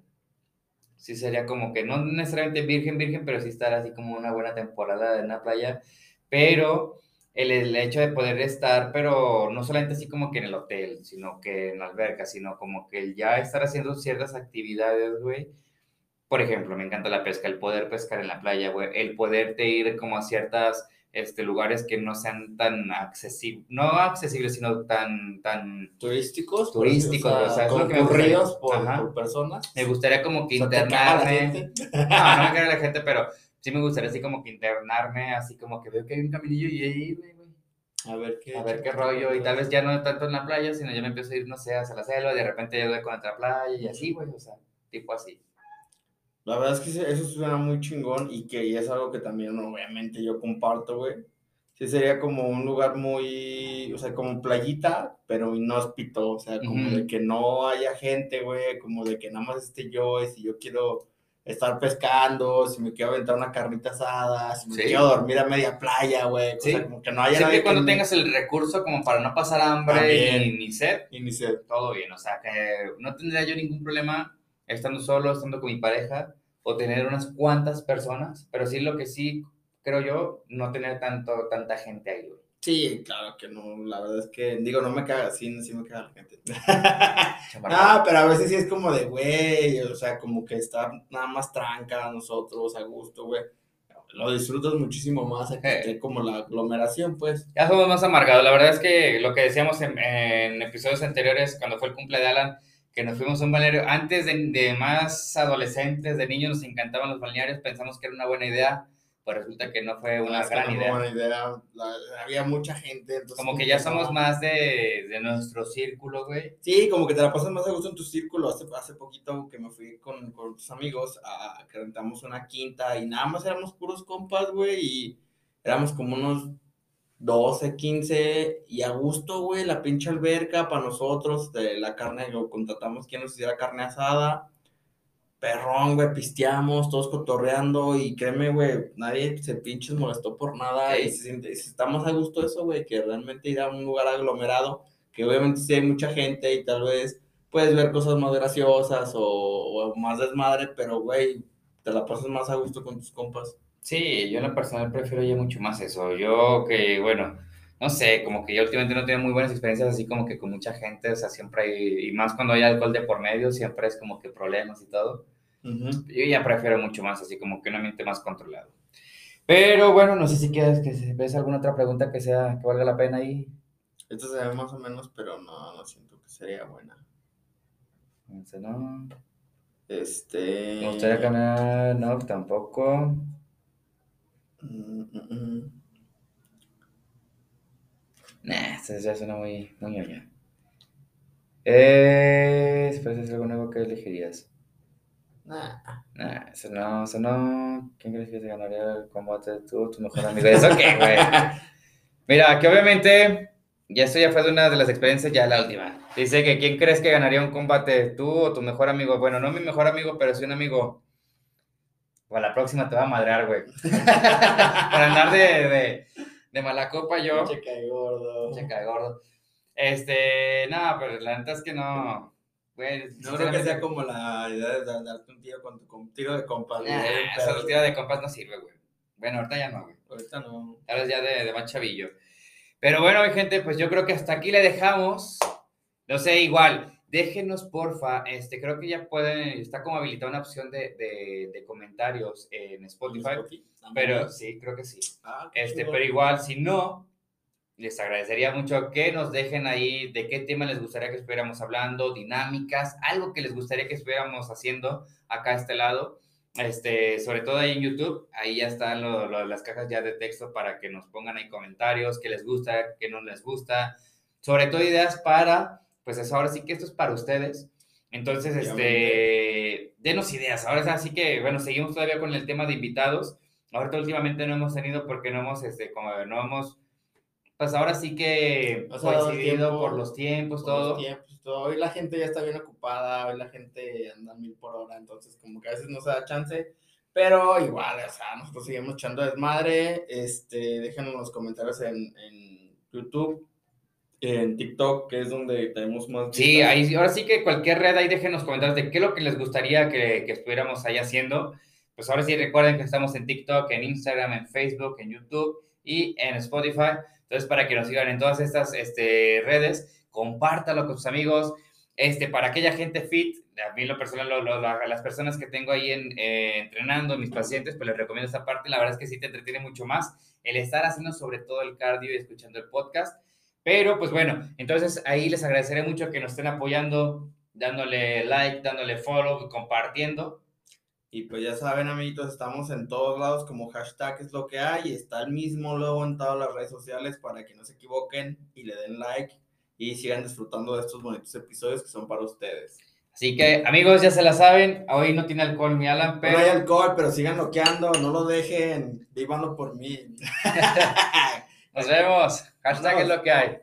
sí sería como que no necesariamente virgen, virgen, pero sí estar así como una buena temporada en una playa. Pero el, el hecho de poder estar, pero no solamente así como que en el hotel, sino que en la alberca, sino como que ya estar haciendo ciertas actividades, güey. Por ejemplo, me encanta la pesca, el poder pescar en la playa, güey, el poderte ir como a ciertas este, lugares que no sean tan accesibles, no accesibles, sino tan, tan... Turísticos. Turísticos, o o sea, es concurridos por, personas. Me gustaría como que O sea, internarme. No, no me cae la gente, pero sí me gustaría así como que internarme, así como que veo que hay un caminillo y ahí, güey. A ver qué. a ver qué rollo, y tal vez ya no tanto en la playa, sino ya me empiezo a ir, no sé, hacia la selva, y de repente ya doy con otra playa, y así, güey, o sea, tipo así. La verdad es que eso suena muy chingón y que y es algo que también obviamente yo comparto, güey. Sí sería como un lugar muy, o sea, como playita, pero inhóspito, o sea, como Ujú. de que no haya gente, güey, como de que nada más esté yo, y si yo quiero estar pescando, si me quiero aventar una carnita asada, si me Sí. quiero dormir a media playa, güey, o Sí. sea, como que no haya Siempre nadie y cuando que tengas el recurso como para no pasar hambre También. ni, sed, Y ni sé, todo bien, o sea, que no tendría yo ningún problema estando solo, estando con mi pareja, o tener unas cuantas personas, pero sí lo que sí creo yo, no tener tanto, tanta gente ahí, güey. Sí, claro que no, la verdad es que, digo, no me caga, sí, sí me caga la gente. Ah, pero a veces sí es como de, güey, o sea, como que está nada más tranca nosotros, a gusto, güey. Lo disfrutas muchísimo más que Eh. esté como la aglomeración, pues. Ya somos más amargados. La verdad es que lo que decíamos en, en episodios anteriores, cuando fue el cumple de Alan, que nos fuimos a un balneario, antes de, de más adolescentes, de niños, nos encantaban los balnearios, pensamos que era una buena idea, pues resulta que no fue una gran no fue idea. buena idea. La- había mucha gente, entonces. Como que ya somos más de, de nuestro círculo, güey. Sí, como que te la pasas más a gusto en tu círculo. Hace, hace poquito que me fui con, con tus amigos a que rentamos una quinta y nada más éramos puros compas, güey, y éramos como unos 12, 15 y a gusto, güey, la pinche alberca para nosotros, de la carne, lo contratamos quien nos hiciera carne asada. Perrón, güey, pisteamos, todos cotorreando y créeme, güey, nadie se pinches molestó por nada y Ey. se siente, si estamos a gusto eso, güey, que realmente ir a un lugar aglomerado, que obviamente sí hay mucha gente y tal vez puedes ver cosas más graciosas o, o más desmadre, pero, güey, te la pasas más a gusto con tus compas. Sí, yo en lo personal prefiero ya mucho más eso. Yo que, bueno, no sé, como que yo últimamente no tengo muy buenas experiencias así como que con mucha gente, o sea, siempre hay, y más cuando hay alcohol de por medio, siempre es como que problemas y todo. Yo ya prefiero mucho más así como que un ambiente más controlado. Pero bueno, no sé si quieres que ves alguna otra pregunta que sea, que valga la pena ahí. Esto se ve más o menos, pero no, no siento que sería buena. No. Este. Me gustaría cambiar, no, tampoco. Mm, mm, mm. Esa ya suena muy, muy ñoña. Eh, después es algo nuevo que elegirías. Nah. Nah, eso no, eso no. ¿Quién crees que se ganaría el combate? Tú, tu mejor amigo. ¿Eso qué, güey? Mira, que obviamente, ya esto ya fue de una de las experiencias, ya la última. Dice que ¿quién crees que ganaría un combate? ¿Tú o tu mejor amigo? Bueno, no mi mejor amigo, pero sí un amigo. Para la próxima te va a madrear, güey. Para andar de, de, de mala copa yo. Checa de gordo. Checa de gordo. Este, no, pero la neta es que no. Güey, No creo que sea como la idea de dar- darte un tiro con tu tiro de compas. Nah, Pero esa tira de compas no sirve, güey. Bueno, ahorita ya no, güey. Ahorita no. Tal vez ya de, de más chavillo. Pero bueno, mi gente, pues yo creo que hasta aquí le dejamos. No sé, igual, déjenos porfa, este, creo que ya pueden, está como habilitada una opción de, de, de comentarios en Spotify, pero sí, creo que sí. Ah, Este, pero igual, si no, les agradecería mucho que nos dejen ahí de qué tema les gustaría que estuviéramos hablando, dinámicas, algo que les gustaría que estuviéramos haciendo acá a este lado. Este, sobre todo ahí en YouTube, ahí ya están lo- lo- las cajas ya de texto para que nos pongan ahí comentarios, qué les gusta, qué no les gusta, sobre todo ideas para, pues eso, ahora sí que esto es para ustedes. Entonces, este, denos ideas. Ahora sí que, bueno, seguimos todavía con el tema de invitados. Ahorita últimamente no hemos tenido porque no hemos, este, como no hemos, pues ahora sí que O sea, coincidido tiempo, por los tiempos, Por los todo. tiempos, todo. Hoy la gente ya está bien ocupada, hoy la gente anda mil por hora, entonces como que a veces no se da chance, pero igual, o sea, nosotros seguimos echando desmadre, este, déjenos en los comentarios en, en YouTube, en TikTok, que es donde tenemos más Sí, ahí, ahora sí que cualquier red ahí déjenos comentarios de qué es lo que les gustaría que, que estuviéramos ahí haciendo. Pues ahora sí recuerden que estamos en TikTok, en Instagram, en Facebook, en YouTube y en Spotify. Entonces, para que nos sigan en todas estas este, redes, compártalo con sus amigos. Este, para aquella gente fit, a mí lo personal, lo- lo- la- las personas que tengo ahí en, eh, entrenando, mis pacientes, pues les recomiendo esta parte. La verdad es que sí te entretiene mucho más el estar haciendo sobre todo el cardio y escuchando el podcast. Pero pues bueno, entonces ahí les agradeceré mucho que nos estén apoyando, dándole like, dándole follow, compartiendo. Y pues ya saben, amiguitos, estamos en todos lados como hashtag es lo que hay. Está el mismo logo en todas las redes sociales para que no se equivoquen y le den like y sigan disfrutando de estos bonitos episodios que son para ustedes. Así que amigos, ya se la saben, hoy no tiene alcohol mi Alan, pero No hay alcohol, pero sigan loqueando, no lo dejen, vívanlo por mí. nos vemos. Hashtag es lo que hay.